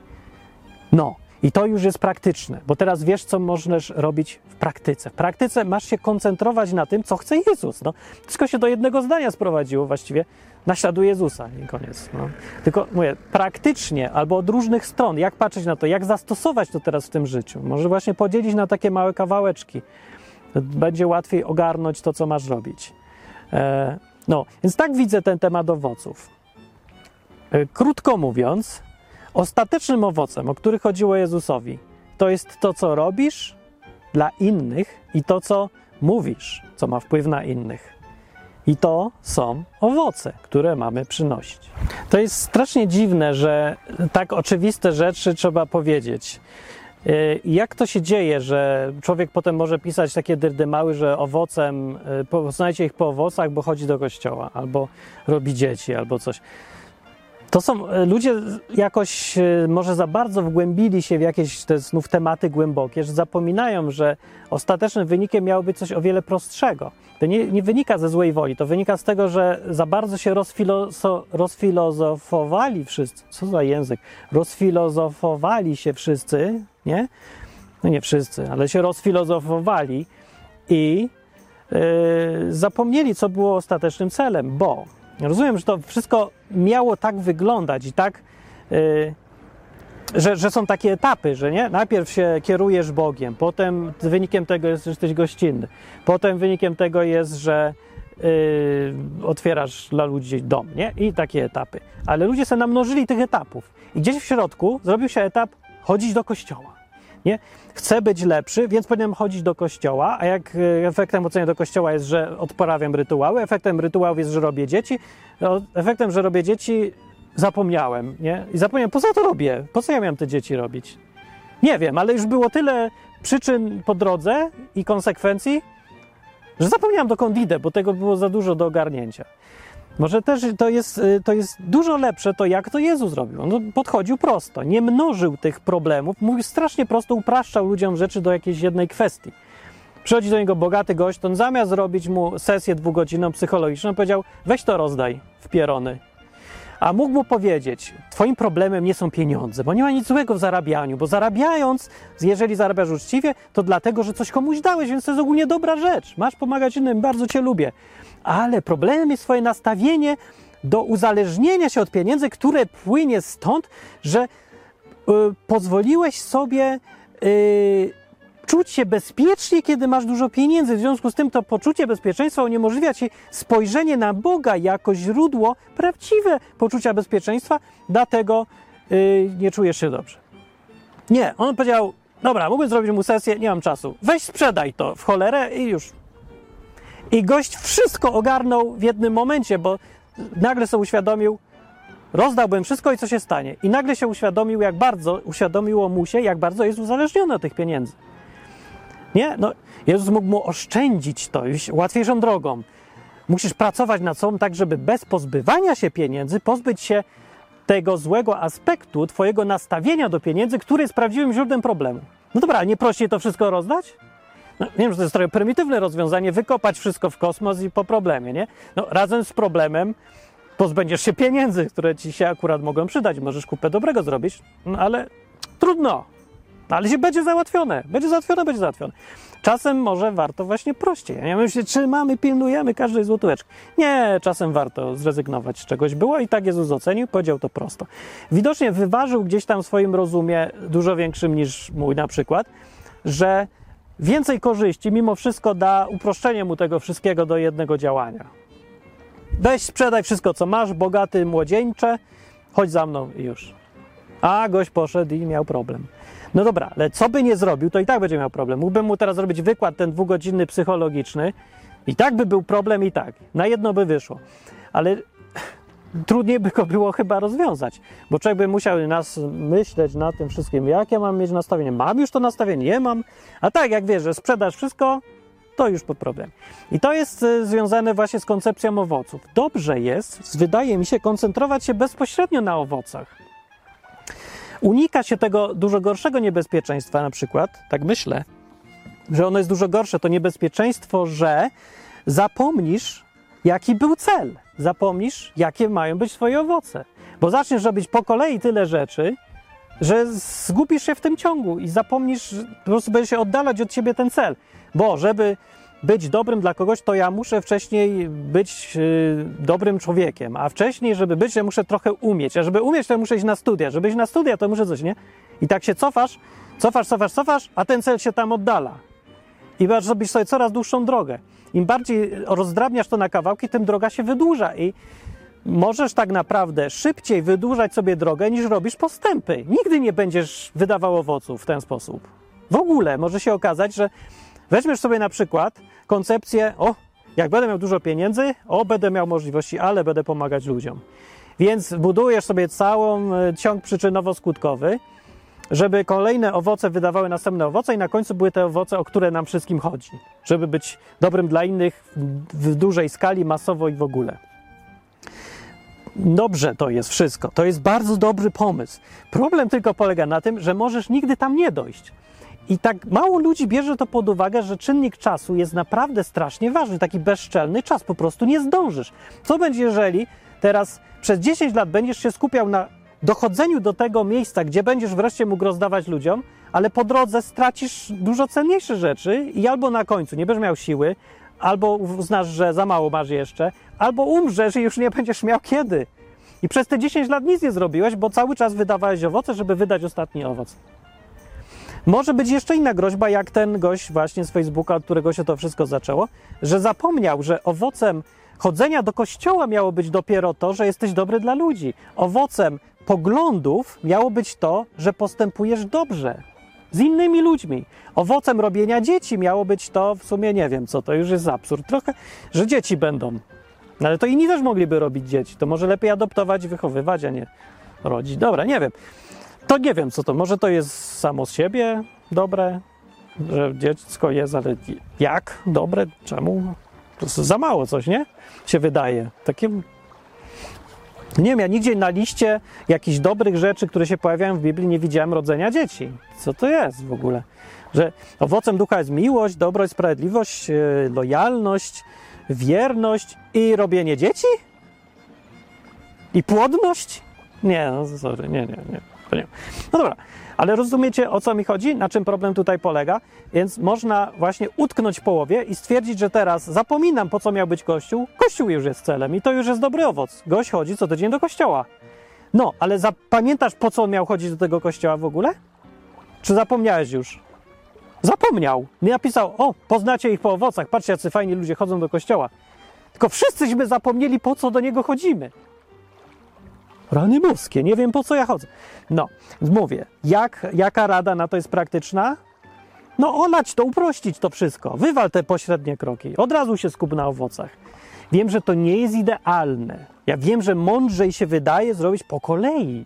No, i to już jest praktyczne, bo teraz wiesz, co możesz robić w praktyce. W praktyce masz się koncentrować na tym, co chce Jezus. No, wszystko się do jednego zdania sprowadziło właściwie. Naśladuj Jezusa i koniec. No. Tylko mówię, praktycznie albo od różnych stron, jak patrzeć na to, jak zastosować to teraz w tym życiu. Może właśnie podzielić na takie małe kawałeczki. Będzie łatwiej ogarnąć to, co masz robić. E, no, więc tak widzę ten temat owoców. E, krótko mówiąc, Ostatecznym owocem, o który chodziło Jezusowi, to jest to, co robisz dla innych i to, co mówisz, co ma wpływ na innych. I to są owoce, które mamy przynosić. To jest strasznie dziwne, że tak oczywiste rzeczy trzeba powiedzieć. Yy, Jak to się dzieje, że człowiek potem może pisać takie dyrdymały, że owocem, yy, poznajcie ich po owocach, bo chodzi do kościoła, albo robi dzieci, albo coś. To są e, ludzie jakoś e, może za bardzo wgłębili się w jakieś te znów tematy głębokie, że zapominają, że ostatecznym wynikiem miało być coś o wiele prostszego. To nie, nie wynika ze złej woli, to wynika z tego, że za bardzo się rozfiloso, rozfilozofowali wszyscy. Co za język? Rozfilozofowali się wszyscy, nie? No nie wszyscy, ale się rozfilozofowali i yy, zapomnieli, co było ostatecznym celem, bo rozumiem, że to wszystko miało tak wyglądać i tak yy, że, że są takie etapy, że nie? Najpierw się kierujesz Bogiem, potem wynikiem tego jest, że jesteś gościnny, potem wynikiem tego jest, że yy, otwierasz dla ludzi dom, nie? I takie etapy. Ale ludzie sobie namnożyli tych etapów. I gdzieś w środku zrobił się etap chodzić do kościoła. Nie? Chcę być lepszy, więc powinienem chodzić do kościoła, a jak e, efektem chodzenia do kościoła jest, że odprawiam rytuały, efektem rytuałów jest, że robię dzieci, no, efektem, że robię dzieci, zapomniałem, nie? I zapomniałem, po co to robię? Po co ja miałem te dzieci robić? Nie wiem, ale już było tyle przyczyn po drodze i konsekwencji, że zapomniałem dokąd idę, bo tego było za dużo do ogarnięcia. Może też to jest, y, to jest dużo lepsze to, jak to Jezus zrobił. On podchodził prosto, nie mnożył tych problemów, mówił strasznie prosto, upraszczał ludziom rzeczy do jakiejś jednej kwestii. Przychodzi do niego bogaty gość, on zamiast zrobić mu sesję dwugodzinną psychologiczną, powiedział, weź to rozdaj w pierony. A mógł mu powiedzieć, twoim problemem nie są pieniądze, bo nie ma nic złego w zarabianiu, bo zarabiając, jeżeli zarabiasz uczciwie, to dlatego, że coś komuś dałeś, więc to jest ogólnie dobra rzecz. Masz pomagać innym, bardzo cię lubię. Ale problemem jest twoje nastawienie do uzależnienia się od pieniędzy, które płynie stąd, że y, pozwoliłeś sobie y, czuć się bezpiecznie, kiedy masz dużo pieniędzy. W związku z tym to poczucie bezpieczeństwa uniemożliwia ci spojrzenie na Boga jako źródło prawdziwe poczucia bezpieczeństwa, dlatego yy, nie czujesz się dobrze. Nie, on powiedział, dobra, mógłbym zrobić mu sesję, nie mam czasu. Weź sprzedaj to w cholerę i już. I gość wszystko ogarnął w jednym momencie, bo nagle sobie uświadomił, rozdałbym wszystko i co się stanie. I nagle się uświadomił, jak bardzo, uświadomiło mu się, jak bardzo jest uzależniony od tych pieniędzy. Nie? No, Jezus mógł mu oszczędzić to, iść łatwiejszą drogą. Musisz pracować nad sobą tak, żeby bez pozbywania się pieniędzy pozbyć się tego złego aspektu twojego nastawienia do pieniędzy, który jest prawdziwym źródłem problemu. No dobra, nie prościej to wszystko rozdać? No, wiem, że to jest trochę prymitywne rozwiązanie, wykopać wszystko w kosmos i po problemie, nie? No, razem z problemem pozbędziesz się pieniędzy, które ci się akurat mogą przydać. Możesz kupę dobrego zrobić, no ale trudno. Ale się będzie załatwione. Będzie załatwione, będzie załatwione. Czasem może warto właśnie prościej. Ja myślę, czy mamy, pilnujemy każdej złotóweczki. Nie, czasem warto zrezygnować z czegoś. Było i tak Jezus ocenił, powiedział to prosto. Widocznie wyważył gdzieś tam w swoim rozumie, dużo większym niż mój na przykład, że więcej korzyści mimo wszystko da uproszczenie mu tego wszystkiego do jednego działania. Weź, sprzedaj wszystko, co masz, bogaty, młodzieńcze, chodź za mną i już. A gość poszedł i miał problem. No dobra, ale co by nie zrobił, to i tak będzie miał problem. Mógłbym mu teraz zrobić wykład ten dwugodzinny psychologiczny, i tak by był problem, i tak. Na jedno by wyszło. Ale trudniej by go było chyba rozwiązać, bo człowiek by musiał nas myśleć na tym wszystkim, jak ja mam mieć nastawienie. Mam już to nastawienie, nie mam. A tak, jak wiesz, że sprzedasz wszystko, to już po problem. I to jest e, związane właśnie z koncepcją owoców. Dobrze jest, wydaje mi się, koncentrować się bezpośrednio na owocach. Unika się tego dużo gorszego niebezpieczeństwa, na przykład, tak myślę, że ono jest dużo gorsze. To niebezpieczeństwo, że zapomnisz, jaki był cel, zapomnisz, jakie mają być Twoje owoce. Bo zaczniesz robić po kolei tyle rzeczy, że zgubisz się w tym ciągu i zapomnisz, po prostu będzie się oddalać od ciebie ten cel. Bo żeby być dobrym dla kogoś, to ja muszę wcześniej być yy, dobrym człowiekiem, a wcześniej, żeby być, ja muszę trochę umieć, a żeby umieć, to ja muszę iść na studia, żeby iść na studia, to muszę coś, nie? I tak się cofasz, cofasz, cofasz, cofasz, a ten cel się tam oddala. I robisz sobie coraz dłuższą drogę. Im bardziej rozdrabniasz to na kawałki, tym droga się wydłuża i możesz tak naprawdę szybciej wydłużać sobie drogę, niż robisz postępy. Nigdy nie będziesz wydawał owoców w ten sposób. W ogóle może się okazać, że weźmiesz sobie na przykład koncepcję, o, jak będę miał dużo pieniędzy, o, będę miał możliwości, ale będę pomagać ludziom. Więc budujesz sobie całą e, ciąg przyczynowo-skutkowy, żeby kolejne owoce wydawały następne owoce i na końcu były te owoce, o które nam wszystkim chodzi. Żeby być dobrym dla innych w dużej skali, masowo i w ogóle. Dobrze to jest wszystko. To jest bardzo dobry pomysł. Problem tylko polega na tym, że możesz nigdy tam nie dojść. I tak mało ludzi bierze to pod uwagę, że czynnik czasu jest naprawdę strasznie ważny. Taki bezczelny czas, po prostu nie zdążysz. Co będzie, jeżeli teraz przez 10 lat będziesz się skupiał na dochodzeniu do tego miejsca, gdzie będziesz wreszcie mógł rozdawać ludziom, ale po drodze stracisz dużo cenniejsze rzeczy i albo na końcu nie będziesz miał siły, albo uznasz, że za mało masz jeszcze, albo umrzesz i już nie będziesz miał kiedy. I przez te 10 lat nic nie zrobiłeś, bo cały czas wydawałeś owoce, żeby wydać ostatni owoc. Może być jeszcze inna groźba, jak ten gość właśnie z Facebooka, od którego się to wszystko zaczęło, że zapomniał, że owocem chodzenia do kościoła miało być dopiero to, że jesteś dobry dla ludzi. Owocem poglądów miało być to, że postępujesz dobrze z innymi ludźmi. Owocem robienia dzieci miało być to, w sumie nie wiem co, to już jest absurd trochę, że dzieci będą. No ale to inni też mogliby robić dzieci. To może lepiej adoptować, wychowywać, a nie rodzić. Dobra, nie wiem. To nie wiem co to. Może to jest samo z siebie dobre, że dziecko jest, ale jak dobre? Czemu? To jest za mało coś, nie? Się wydaje. Takie nie wiem, ja nigdzie na liście jakichś dobrych rzeczy, które się pojawiają w Biblii, nie widziałem rodzenia dzieci. Co to jest w ogóle? Że owocem ducha jest miłość, dobroć, sprawiedliwość, yy, lojalność, wierność i robienie dzieci? I płodność? Nie, no sorry, nie, nie, nie. No dobra, ale rozumiecie o co mi chodzi? Na czym problem tutaj polega? Więc można właśnie utknąć w połowie i stwierdzić, że teraz zapominam po co miał być kościół. Kościół już jest celem i to już jest dobry owoc. Gość chodzi co tydzień do kościoła. No, ale zapamiętasz po co on miał chodzić do tego kościoła w ogóle? Czy zapomniałeś już? Zapomniał. Nie napisał, o, poznacie ich po owocach, patrzcie, jacy fajni ludzie chodzą do kościoła. Tylko wszyscyśmy zapomnieli, po co do niego chodzimy. Rany boskie, nie wiem po co ja chodzę. No, mówię, jak, jaka rada na to jest praktyczna? No olać to, uprościć to wszystko. Wywal te pośrednie kroki. Od razu się skup na owocach. Wiem, że to nie jest idealne. Ja wiem, że mądrzej się wydaje zrobić po kolei.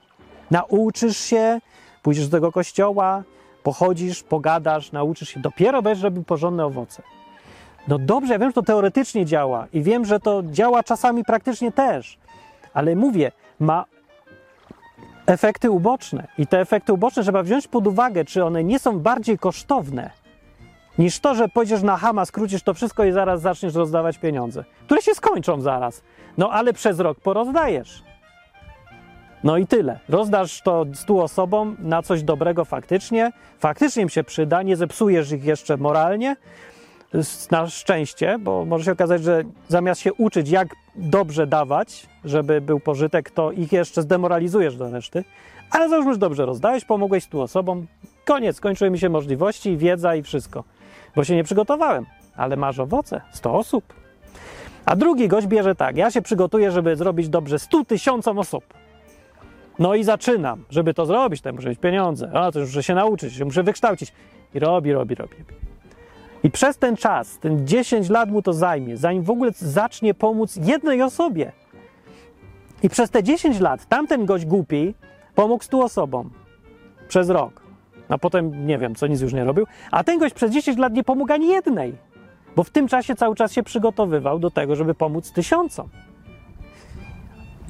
Nauczysz się, pójdziesz do tego kościoła, pochodzisz, pogadasz, nauczysz się, dopiero będziesz robił porządne owoce. No dobrze, ja wiem, że to teoretycznie działa i wiem, że to działa czasami praktycznie też, ale mówię, ma efekty uboczne. I te efekty uboczne trzeba wziąć pod uwagę, czy one nie są bardziej kosztowne niż to, że pójdziesz na Hama, skrócisz to wszystko i zaraz zaczniesz rozdawać pieniądze, które się skończą zaraz. No ale przez rok porozdajesz. No i tyle. Rozdasz to stu osobom na coś dobrego faktycznie, faktycznie im się przyda, nie zepsujesz ich jeszcze moralnie, na szczęście, bo może się okazać, że zamiast się uczyć, jak dobrze dawać, żeby był pożytek, to ich jeszcze zdemoralizujesz do reszty. Ale załóżmy, że dobrze rozdałeś, pomogłeś stu osobom, koniec, skończyły mi się możliwości, wiedza i wszystko, bo się nie przygotowałem, ale masz owoce, 100 osób. A drugi gość bierze tak, ja się przygotuję, żeby zrobić dobrze 100 tysiącom osób. No i zaczynam, żeby to zrobić, to muszę mieć pieniądze, a to muszę się nauczyć, muszę wykształcić. I robi, robi, robi. I przez ten czas, ten 10 lat mu to zajmie, zanim w ogóle zacznie pomóc jednej osobie. I przez te 10 lat tamten gość głupi pomógł 100 osobom przez rok. A potem nie wiem, co nic już nie robił. A ten gość przez 10 lat nie pomógł ani jednej, bo w tym czasie cały czas się przygotowywał do tego, żeby pomóc tysiącom.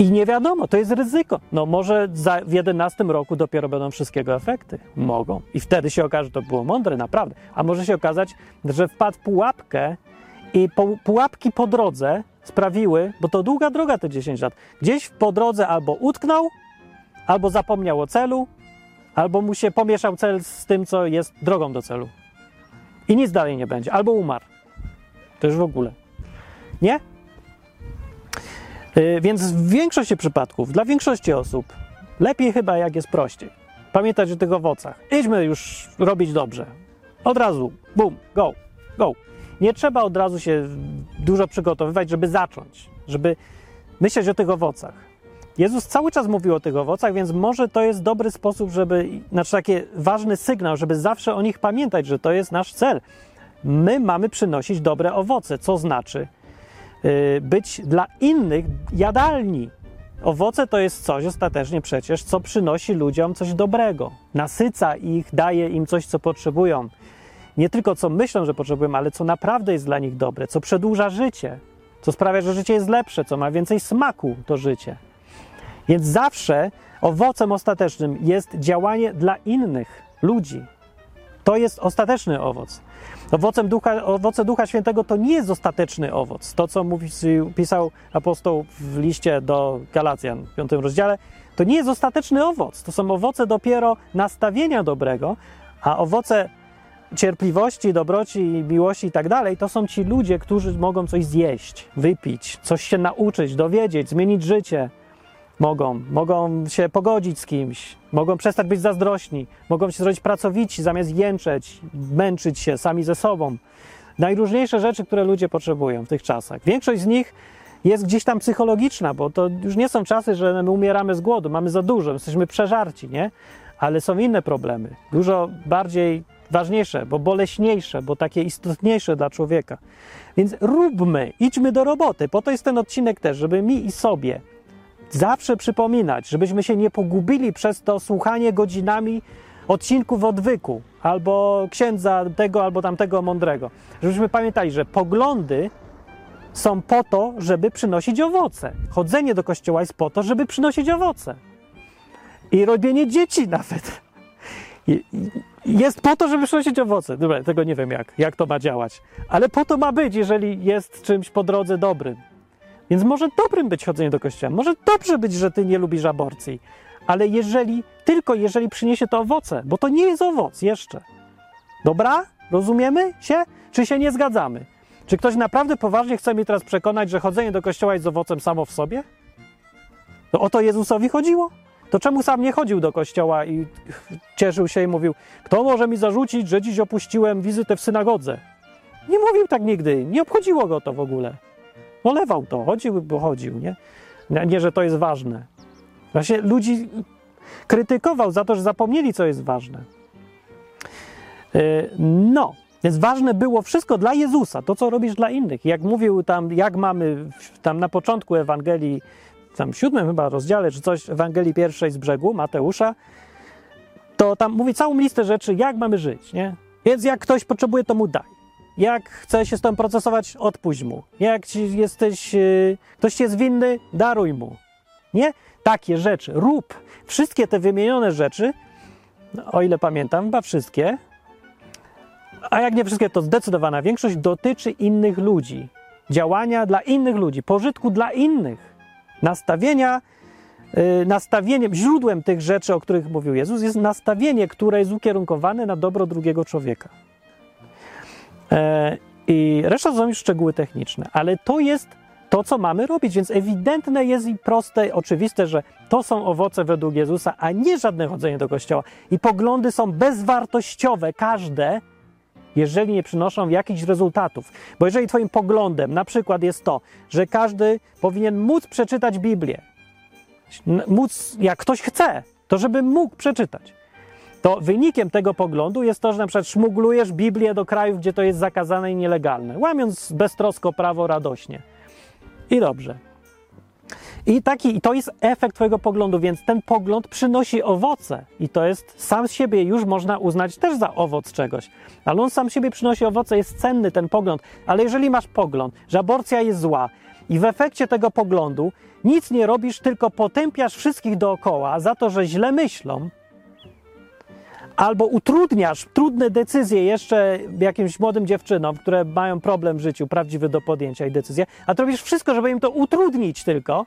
I nie wiadomo, to jest ryzyko. No może za, w 11 roku dopiero będą wszystkiego efekty. Mogą. I wtedy się okaże, że to było mądre, naprawdę. A może się okazać, że wpadł w pułapkę i pułapki po drodze sprawiły, bo to długa droga te 10 lat, gdzieś po drodze albo utknął, albo zapomniał o celu, albo mu się pomieszał cel z tym, co jest drogą do celu. I nic dalej nie będzie. Albo umarł. To już w ogóle. Nie? Yy, więc w większości przypadków, dla większości osób, lepiej chyba jak jest prościej. Pamiętać o tych owocach. Idźmy już robić dobrze. Od razu, boom, go, go. Nie trzeba od razu się dużo przygotowywać, żeby zacząć, żeby myśleć o tych owocach. Jezus cały czas mówił o tych owocach, więc może to jest dobry sposób, żeby, znaczy taki ważny sygnał, żeby zawsze o nich pamiętać, że to jest nasz cel. My mamy przynosić dobre owoce, co znaczy być dla innych jadalni. Owoce to jest coś ostatecznie przecież, co przynosi ludziom coś dobrego, nasyca ich, daje im coś, co potrzebują. Nie tylko co myślą, że potrzebują, ale co naprawdę jest dla nich dobre, co przedłuża życie, co sprawia, że życie jest lepsze, co ma więcej smaku to życie. Więc zawsze owocem ostatecznym jest działanie dla innych ludzi. To jest ostateczny owoc. Owocem ducha, owoce Ducha Świętego to nie jest ostateczny owoc. To, co mówi, pisał apostoł w liście do Galacjan w piątym rozdziale, to nie jest ostateczny owoc. To są owoce dopiero nastawienia dobrego, a owoce cierpliwości, dobroci, miłości i tak dalej, to są ci ludzie, którzy mogą coś zjeść, wypić, coś się nauczyć, dowiedzieć, zmienić życie, Mogą, mogą się pogodzić z kimś, mogą przestać być zazdrośni, mogą się zrobić pracowici zamiast jęczeć, męczyć się sami ze sobą. Najróżniejsze rzeczy, które ludzie potrzebują w tych czasach. Większość z nich jest gdzieś tam psychologiczna, bo to już nie są czasy, że my umieramy z głodu, mamy za dużo, jesteśmy przeżarci, nie? Ale są inne problemy, dużo bardziej ważniejsze, bo boleśniejsze, bo takie istotniejsze dla człowieka. Więc róbmy, idźmy do roboty. Po to jest ten odcinek też, żeby mi i sobie zawsze przypominać, żebyśmy się nie pogubili przez to słuchanie godzinami odcinków odwyku albo księdza tego albo tamtego mądrego. Żebyśmy pamiętali, że poglądy są po to, żeby przynosić owoce. Chodzenie do kościoła jest po to, żeby przynosić owoce. I robienie dzieci nawet jest po to, żeby przynosić owoce. Dobra, tego nie wiem jak, jak to ma działać. Ale po to ma być, jeżeli jest czymś po drodze dobrym. Więc może dobrym być chodzenie do kościoła. Może dobrze być, że ty nie lubisz aborcji. Ale jeżeli, tylko jeżeli przyniesie to owoce, bo to nie jest owoc jeszcze. Dobra? Rozumiemy się? Czy się nie zgadzamy? Czy ktoś naprawdę poważnie chce mnie teraz przekonać, że chodzenie do kościoła jest owocem samo w sobie? To o to Jezusowi chodziło? To czemu sam nie chodził do kościoła i cieszył się i mówił, kto może mi zarzucić, że dziś opuściłem wizytę w synagodze? Nie mówił tak nigdy, nie obchodziło go to w ogóle. Olewał to, chodził, bo chodził, nie? Nie, że to jest ważne. Właśnie ludzi krytykował za to, że zapomnieli, co jest ważne. Yy, no, więc ważne było wszystko dla Jezusa, to co robisz dla innych. Jak mówił tam, jak mamy tam na początku Ewangelii, tam w siódmym chyba rozdziale, czy coś Ewangelii pierwszej z brzegu Mateusza, to tam mówi całą listę rzeczy, jak mamy żyć, nie? Więc jak ktoś potrzebuje, to mu daj. Jak chce się z tym procesować, odpuść mu. Jak ci jesteś, yy, ktoś ci jest winny, daruj mu. Nie? Takie rzeczy. Rób. Wszystkie te wymienione rzeczy, o ile pamiętam, chyba wszystkie, a jak nie wszystkie, to zdecydowana większość dotyczy innych ludzi. Działania dla innych ludzi, pożytku dla innych. Nastawienia, yy, nastawieniem, źródłem tych rzeczy, o których mówił Jezus, jest nastawienie, które jest ukierunkowane na dobro drugiego człowieka. E, I reszta to są już szczegóły techniczne, ale to jest to, co mamy robić, więc ewidentne jest i proste, oczywiste, że to są owoce według Jezusa, a nie żadne chodzenie do kościoła. I poglądy są bezwartościowe, każde, jeżeli nie przynoszą jakichś rezultatów. Bo jeżeli Twoim poglądem na przykład jest to, że każdy powinien móc przeczytać Biblię, móc, jak ktoś chce, to żeby mógł przeczytać, to wynikiem tego poglądu jest to, że na przykład szmuglujesz Biblię do krajów, gdzie to jest zakazane i nielegalne, łamiąc beztrosko prawo radośnie. I dobrze. I taki, to jest efekt Twojego poglądu, więc ten pogląd przynosi owoce. I to jest sam siebie już można uznać też za owoc czegoś. Ale on sam siebie przynosi owoce, jest cenny ten pogląd. Ale jeżeli masz pogląd, że aborcja jest zła, i w efekcie tego poglądu nic nie robisz, tylko potępiasz wszystkich dookoła za to, że źle myślą, albo utrudniasz trudne decyzje jeszcze jakimś młodym dziewczynom, które mają problem w życiu prawdziwy do podjęcia i decyzje, a to robisz wszystko, żeby im to utrudnić tylko,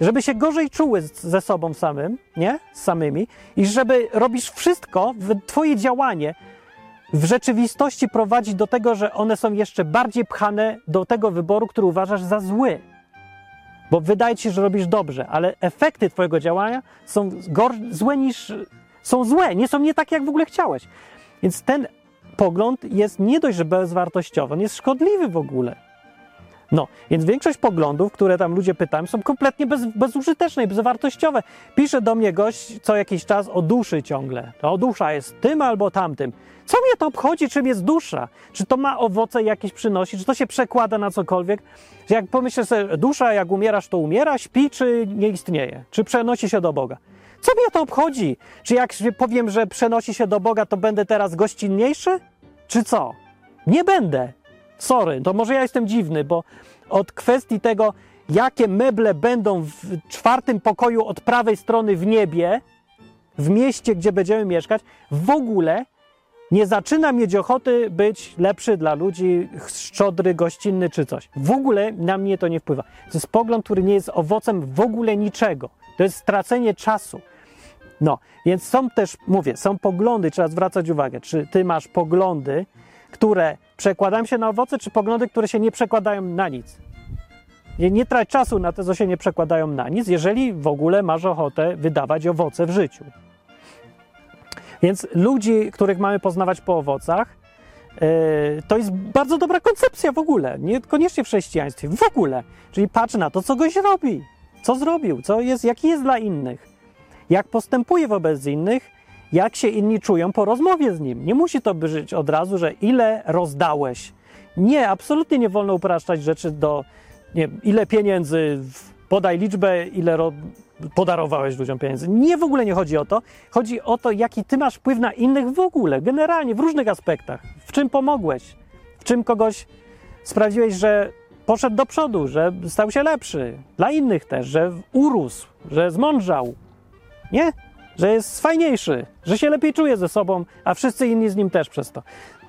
żeby się gorzej czuły ze sobą samym, nie? Z samymi i żeby robisz wszystko, twoje działanie w rzeczywistości prowadzi do tego, że one są jeszcze bardziej pchane do tego wyboru, który uważasz za zły. Bo wydaje ci się, że robisz dobrze, ale efekty twojego działania są złe niż są złe, nie są nie takie, jak w ogóle chciałeś. Więc ten pogląd jest nie dość, że bezwartościowy, on jest szkodliwy w ogóle. No, więc większość poglądów, które tam ludzie pytają, są kompletnie bez, bezużyteczne i bezwartościowe. Pisze do mnie gość co jakiś czas o duszy ciągle. To dusza jest tym albo tamtym. Co mnie to obchodzi, czym jest dusza? Czy to ma owoce jakieś przynosi? Czy to się przekłada na cokolwiek? Jak pomyślę sobie, dusza jak umierasz, to umiera, śpi, czy nie istnieje? Czy przenosi się do Boga? Co mnie to obchodzi? Czy jak powiem, że przenosi się do Boga, to będę teraz gościnniejszy? Czy co? Nie będę. Sorry, to może ja jestem dziwny, bo od kwestii tego, jakie meble będą w czwartym pokoju od prawej strony w niebie, w mieście, gdzie będziemy mieszkać, w ogóle nie zaczyna mieć ochoty być lepszy dla ludzi, szczodry, gościnny czy coś. W ogóle na mnie to nie wpływa. To jest pogląd, który nie jest owocem w ogóle niczego. To jest stracenie czasu. No, więc są też, mówię, są poglądy, trzeba zwracać uwagę, czy ty masz poglądy, które przekładają się na owoce, czy poglądy, które się nie przekładają na nic. Nie, nie trać czasu na te, co się nie przekładają na nic, jeżeli w ogóle masz ochotę wydawać owoce w życiu. Więc ludzi, których mamy poznawać po owocach, yy, to jest bardzo dobra koncepcja w ogóle, niekoniecznie w chrześcijaństwie, w ogóle. Czyli patrz na to, co goś robi, co zrobił, co jest, jaki jest dla innych, jak postępuje wobec innych, jak się inni czują po rozmowie z nim. Nie musi to być od razu, że ile rozdałeś. Nie, absolutnie nie wolno upraszczać rzeczy do nie ile pieniędzy, podaj liczbę, ile ro, podarowałeś ludziom pieniędzy. Nie, w ogóle nie chodzi o to. Chodzi o to, jaki ty masz wpływ na innych w ogóle, generalnie, w różnych aspektach. W czym pomogłeś, w czym kogoś sprawiłeś, że poszedł do przodu, że stał się lepszy. Dla innych też, że urósł, że zmądrzał. Nie? Że jest fajniejszy, że się lepiej czuje ze sobą, a wszyscy inni z nim też przez to.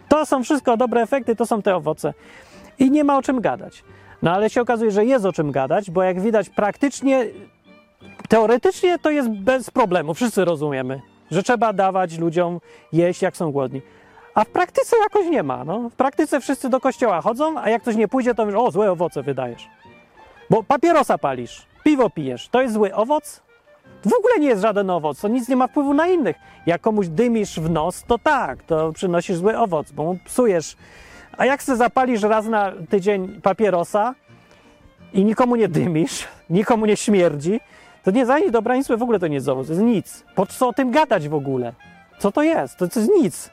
To są wszystko dobre efekty, to są te owoce. I nie ma o czym gadać. No ale się okazuje, że jest o czym gadać, bo jak widać praktycznie, teoretycznie to jest bez problemu, wszyscy rozumiemy, że trzeba dawać ludziom jeść, jak są głodni. A w praktyce jakoś nie ma. No. W praktyce wszyscy do kościoła chodzą, a jak ktoś nie pójdzie, to mówisz, o, złe owoce wydajesz. Bo papierosa palisz, piwo pijesz, to jest zły owoc? W ogóle nie jest żaden owoc, to nic nie ma wpływu na innych. Jak komuś dymisz w nos, to tak, to przynosisz zły owoc, bo mu psujesz a jak se zapalisz raz na tydzień papierosa i nikomu nie dymisz, nikomu nie śmierdzi, to nie za nic dobra nic, w ogóle to nie jest owoc, to jest nic. Po co o tym gadać w ogóle? Co to jest? To, to jest nic.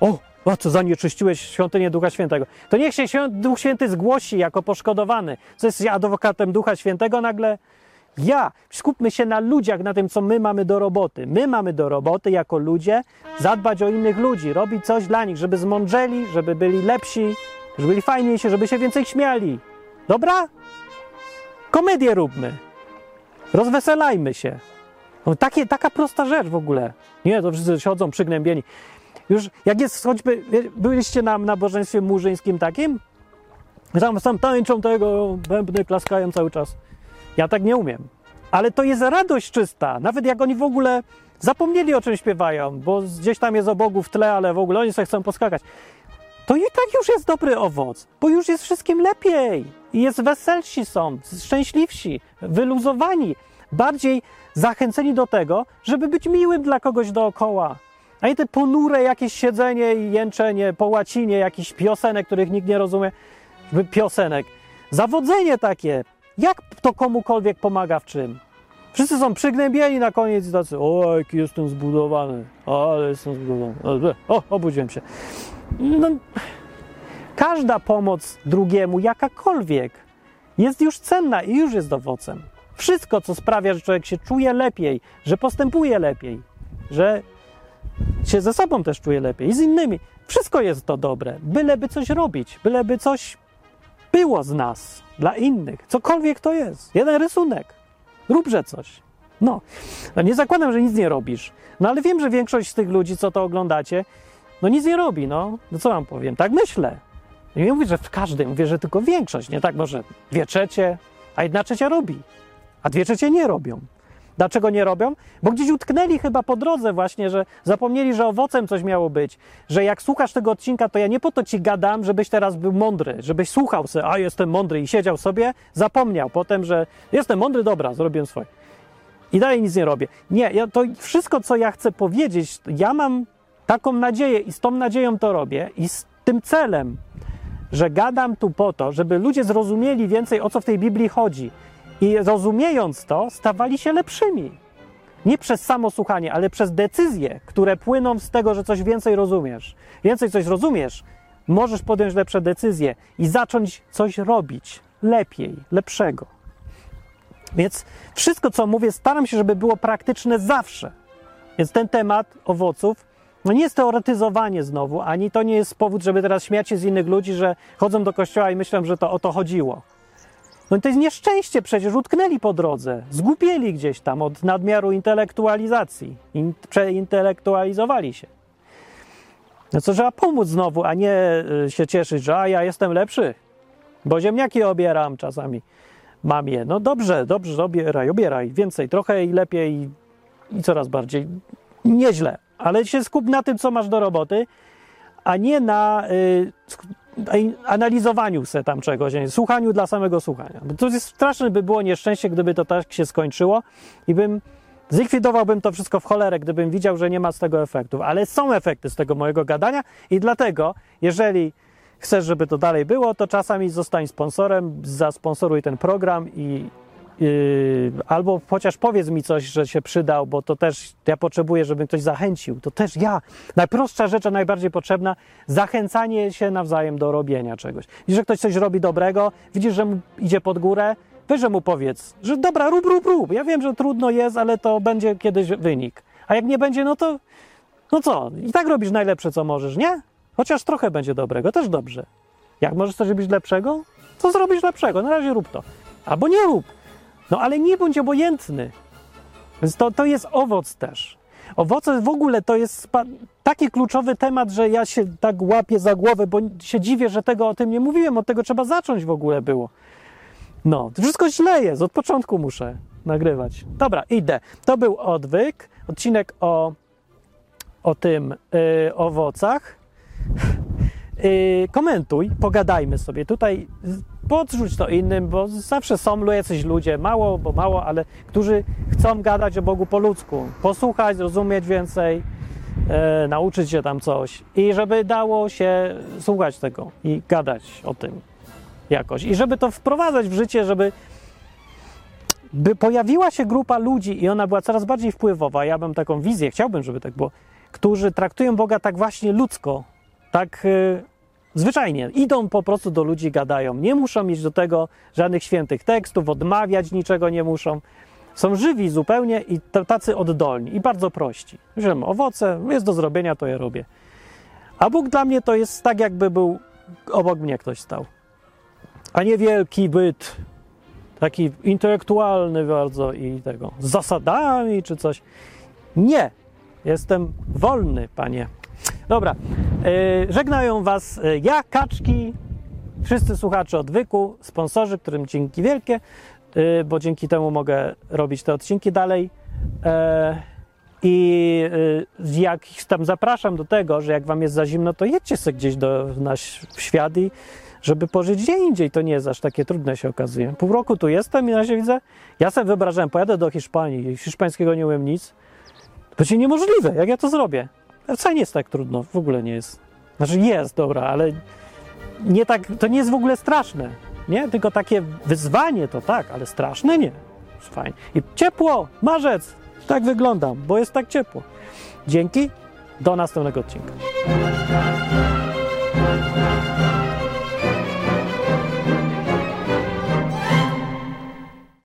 O, a co zanieczyściłeś świątynię Ducha Świętego. To niech się Duch Święty zgłosi jako poszkodowany. Co jest adwokatem Ducha Świętego nagle? Ja. Skupmy się na ludziach, na tym, co my mamy do roboty. My mamy do roboty jako ludzie zadbać o innych ludzi, robić coś dla nich, żeby zmądrzeli, żeby byli lepsi, żeby byli fajniejsi, żeby się więcej śmiali. Dobra? Komedię róbmy. Rozweselajmy się. No, takie, taka prosta rzecz w ogóle. Nie, to wszyscy siedzą przygnębieni. Już jak jest choćby, byliście na nabożeństwie murzyńskim takim? Tam, tam tańczą tego, bębny klaskają cały czas. Ja tak nie umiem. Ale to jest radość czysta. Nawet jak oni w ogóle zapomnieli o czym śpiewają, bo gdzieś tam jest o Bogu w tle, ale w ogóle oni sobie chcą poskakać. To i tak już jest dobry owoc, bo już jest wszystkim lepiej. I jest weselsi są, szczęśliwsi, wyluzowani, bardziej zachęceni do tego, żeby być miłym dla kogoś dookoła. A nie te ponure jakieś siedzenie i jęczenie po łacinie, jakichś piosenek, których nikt nie rozumie. Piosenek. Zawodzenie takie, jak to komukolwiek pomaga w czym? Wszyscy są przygnębieni na koniec i tacy, o, jaki jestem zbudowany, ale jestem zbudowany. O, obudziłem się. No, każda pomoc drugiemu, jakakolwiek, jest już cenna i już jest owocem. Wszystko, co sprawia, że człowiek się czuje lepiej, że postępuje lepiej, że się ze sobą też czuje lepiej i z innymi, wszystko jest to dobre, byleby coś robić, byleby coś było z nas dla innych, cokolwiek to jest. Jeden rysunek. Róbże coś. No. nie zakładam, że nic nie robisz. No ale wiem, że większość z tych ludzi, co to oglądacie, no nic nie robi, no. No co wam powiem? Tak myślę. Nie mówię, że w każdym, mówię, że tylko większość, nie tak może dwie trzecie, a jedna trzecia robi, a dwie trzecie nie robią. Dlaczego nie robią? Bo gdzieś utknęli chyba po drodze właśnie, że zapomnieli, że owocem coś miało być. Że jak słuchasz tego odcinka, to ja nie po to ci gadam, żebyś teraz był mądry, żebyś słuchał sobie, a jestem mądry i siedział sobie, zapomniał potem, że jestem mądry, dobra, zrobiłem swoje. I dalej nic nie robię. Nie, ja to wszystko, co ja chcę powiedzieć, ja mam taką nadzieję i z tą nadzieją to robię i z tym celem, że gadam tu po to, żeby ludzie zrozumieli więcej, o co w tej Biblii chodzi i rozumiejąc to, stawali się lepszymi. Nie przez samo słuchanie, ale przez decyzje, które płyną z tego, że coś więcej rozumiesz. Więcej coś rozumiesz, możesz podjąć lepsze decyzje i zacząć coś robić lepiej, lepszego. Więc wszystko, co mówię, staram się, żeby było praktyczne zawsze. Więc ten temat owoców no nie jest teoretyzowanie znowu, ani to nie jest powód, żeby teraz śmiać się z innych ludzi, że chodzą do kościoła i myślą, że to o to chodziło. No to jest nieszczęście przecież, utknęli po drodze, zgubieli gdzieś tam od nadmiaru intelektualizacji, in, przeintelektualizowali się. No co trzeba pomóc znowu, a nie y, się cieszyć, że a ja jestem lepszy, bo ziemniaki obieram czasami mamie. No dobrze, dobrze, obieraj, obieraj, więcej, trochę i lepiej i coraz bardziej. Nieźle, ale się skup na tym, co masz do roboty, a nie na y, analizowaniu se tam czegoś, słuchaniu dla samego słuchania. Bo to jest straszne by było nieszczęście, gdyby to tak się skończyło i bym zlikwidowałbym to wszystko w cholerę, gdybym widział, że nie ma z tego efektów. Ale są efekty z tego mojego gadania i dlatego, jeżeli chcesz, żeby to dalej było, to czasami zostań sponsorem, zasponsoruj ten program i Yy, albo chociaż powiedz mi coś, że się przydał, bo to też ja potrzebuję, żeby ktoś zachęcił. To też ja. Najprostsza rzecz, a najbardziej potrzebna, zachęcanie się nawzajem do robienia czegoś. I że ktoś coś robi dobrego, widzisz, że mu idzie pod górę, weź mu powiedz, że dobra, rób, rób, rób. Ja wiem, że trudno jest, ale to będzie kiedyś wynik. A jak nie będzie, no to no co? I tak robisz najlepsze, co możesz, nie? Chociaż trochę będzie dobrego, też dobrze. Jak możesz coś robić lepszego, to zrobisz lepszego. Na razie rób to. Albo nie rób. No ale nie bądź obojętny. Więc to, to jest owoc też. Owoce w ogóle to jest taki kluczowy temat, że ja się tak łapię za głowę, bo się dziwię, że tego o tym nie mówiłem, od tego trzeba zacząć w ogóle było. No, wszystko źle jest, od początku muszę nagrywać. Dobra, idę. To był odwyk, odcinek o, o tym yy, owocach. Yy, komentuj, pogadajmy sobie. Tutaj podrzuć to innym, bo zawsze są jacyś ludzie, mało, bo mało, ale którzy chcą gadać o Bogu po ludzku, posłuchać, zrozumieć więcej, e, nauczyć się tam coś i żeby dało się słuchać tego i gadać o tym jakoś. I żeby to wprowadzać w życie, żeby by pojawiła się grupa ludzi i ona była coraz bardziej wpływowa. Ja bym taką wizję, chciałbym, żeby tak było, którzy traktują Boga tak właśnie ludzko, tak e, Zwyczajnie idą po prostu do ludzi, gadają. Nie muszą mieć do tego żadnych świętych tekstów, odmawiać niczego nie muszą. Są żywi zupełnie i tacy oddolni i bardzo prości. Wiem, owoce jest do zrobienia, to je robię. A Bóg dla mnie to jest tak, jakby był obok mnie ktoś stał. A nie wielki byt, taki intelektualny bardzo i tego, z zasadami czy coś. Nie, jestem wolny, panie. Dobra, yy, żegnają Was e, ja, Kaczki, wszyscy słuchacze odwyku, sponsorzy, którym dzięki wielkie, yy, bo dzięki temu mogę robić te odcinki dalej. I jak tam zapraszam do tego, że jak Wam jest za zimno, to jedźcie sobie gdzieś do, na świat i żeby pożyć gdzie indziej. To nie jest aż takie trudne, się okazuje. Pół roku tu jestem i na razie widzę, ja sobie wyobrażałem, pojadę do Hiszpanii, hiszpańskiego nie umiem nic, to będzie niemożliwe, jak ja to zrobię. Wcale nie jest tak trudno, w ogóle nie jest. Znaczy jest, dobra, ale nie tak, to nie jest w ogóle straszne, nie? Tylko takie wyzwanie to tak, ale straszne nie. Jest fajnie. I ciepło, marzec, tak wyglądam, bo jest tak ciepło. Dzięki, do następnego odcinka.